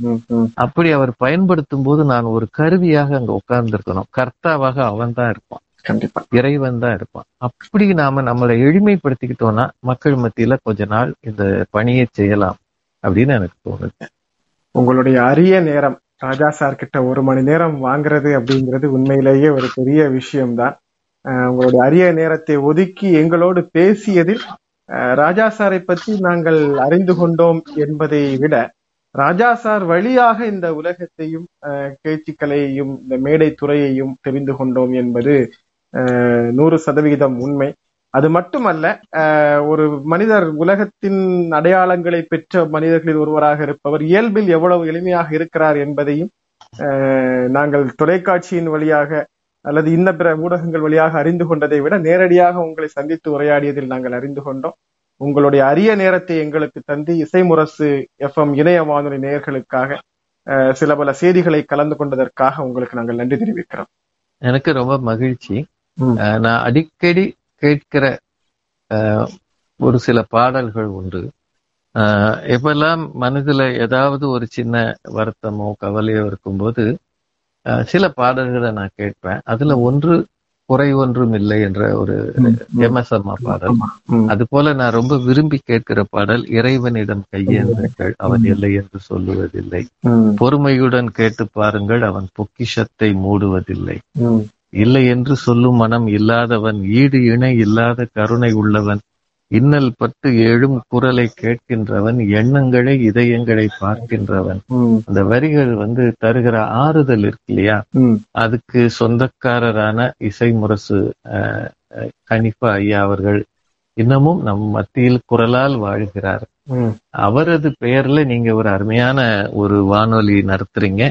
அப்படி அவர் பயன்படுத்தும் போது நான் ஒரு கருவியாக அங்க உட்கார்ந்திருக்கணும். கர்த்தாவாக அவன் தான் இருப்பான். கண்டிப்பா. இறைவன் தான் இருப்பான். அப்படி நாம நம்மளை எளிமைப்படுத்திக்கிட்டோம்னா மக்கள் மத்தியில கொஞ்ச நாள் இந்த பணியை செய்யலாம் அப்படின்னு எனக்கு தோணுது. உங்களுடைய அரிய நேரம் ராஜா சார் கிட்ட ஒரு மணி நேரம் வாங்குறது அப்படிங்கிறது உண்மையிலேயே ஒரு பெரிய விஷயம்தான். உங்களுடைய அரிய நேரத்தை ஒதுக்கி எங்களோடு பேசியதில் ராஜா சாரை பற்றி நாங்கள் அறிந்து கொண்டோம் என்பதை விட ராஜா சார் வழியாக இந்த உலகத்தையும் கேச்சுக்கலையையும் பேச்சுக்கலையையும் இந்த மேடை துறையையும் தெரிந்து கொண்டோம் என்பது நூறு சதவிகிதம் உண்மை. அது மட்டுமல்ல ஒரு மனிதர் உலகத்தின் அடையாளங்களை பெற்ற மனிதர்களில் ஒருவராக இருப்பவர் இயல்பில் எவ்வளவு எளிமையாக இருக்கிறார் என்பதையும் நாங்கள் தொலைக்காட்சியின் வழியாக அல்லது இன்ன பிற ஊடகங்கள் வழியாக அறிந்து கொண்டதை விட நேரடியாக உங்களை சந்தித்து உரையாடியதில் நாங்கள் அறிந்து கொண்டோம். உங்களுடைய அரிய நேரத்தை எங்களுக்கு தந்து இசைமுரசு எஃப்எம் இணைய வானொலி நேயர்களுக்காக சில பல செய்திகளை கலந்து கொண்டதற்காக உங்களுக்கு நாங்கள் நன்றி தெரிவிக்கிறோம். எனக்கு ரொம்ப மகிழ்ச்சி. நான் அடிக்கடி கேட்கிற ஒரு சில பாடல்கள் உண்டு. எப்பெல்லாம் மனதுல ஏதாவது ஒரு சின்ன வருத்தமோ கவலையோ இருக்கும்போது சில பாடல்களை நான் கேட்பேன். அதுல ஒன்று குறை ஒன்றும் இல்லை என்ற ஒரு எம்எஸ் அம்மா பாடல். அது போல நான் ரொம்ப விரும்பி கேட்கிற பாடல் இறைவனிடம் கையேந்துங்கள் அவன் இல்லை என்று சொல்லுவதில்லை. பொறுமையுடன் கேட்டு பாருங்கள் அவன் பொக்கிஷத்தை மூடுவதில்லை. இல்லை என்று சொல்லும் மனம் இல்லாதவன் ஈடு இணை இல்லாத கருணை உள்ளவன் இன்னல் பட்டு எழும் குரலை கேட்கின்றவன் எண்ணங்களை இதயங்களை பார்க்கின்றவன். அந்த வரிகள் வந்து தருகிற ஆறுதல் இருக்கு இல்லையா. அதுக்கு சொந்தக்காரரான இசை முரசு கனிஃபா ஐயா அவர்கள் இன்னமும் நம் மத்தியில் குரலால் வாழ்கிறார். அவரது பெயர்ல நீங்க ஒரு அருமையான ஒரு வானொலி நடத்துறீங்க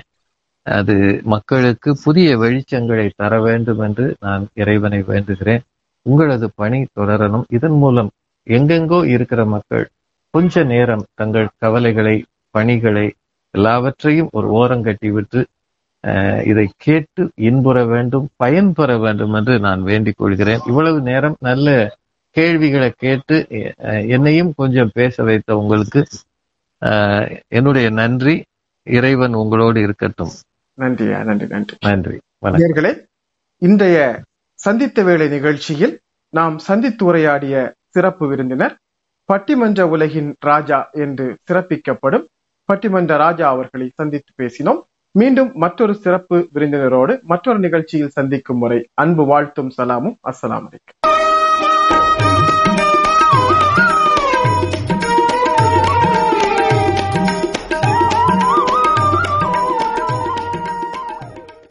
அது மக்களுக்கு புதிய வெளிச்சங்களை தர வேண்டும் என்று நான் இறைவனை வேண்டுகிறேன் உங்களது பணி தொடரணும் இதன் மூலம் எங்கெங்கோ இருக்கிற மக்கள் கொஞ்ச நேரம் தங்கள் கவலைகளை பணிகளை எல்லாவற்றையும் ஒரு ஓரங்கட்டி விட்டு இதை கேட்டு இன்புற வேண்டும் பயன்பெற வேண்டும் என்று நான் வேண்டிக் கொள்கிறேன். இவ்வளவு நேரம் நல்ல கேள்விகளை கேட்டு என்னையும் கொஞ்சம் பேச வைத்த உங்களுக்கு என்னுடைய நன்றி. இறைவன் உங்களோடு இருக்கட்டும். நன்றியா? நன்றி நன்றி. நன்றி. நேயர்களே இன்றைய சந்தித்த வேளை நிகழ்ச்சியில் நாம் சந்தித்து உரையாடிய சிறப்பு விருந்தினர். பட்டிமன்ற உலகின் ராஜா என்று சிறப்பிக்கப்படும் பட்டிமன்ற ராஜா அவர்களை சந்தித்து பேசினோம். மீண்டும் மற்றொரு சிறப்பு விருந்தினரோடு மற்றொரு நிகழ்ச்சியில் சந்திக்கும் முறை அன்பு வாழ்த்தும் சலாமும் அஸ்லாம் வலைக்கம்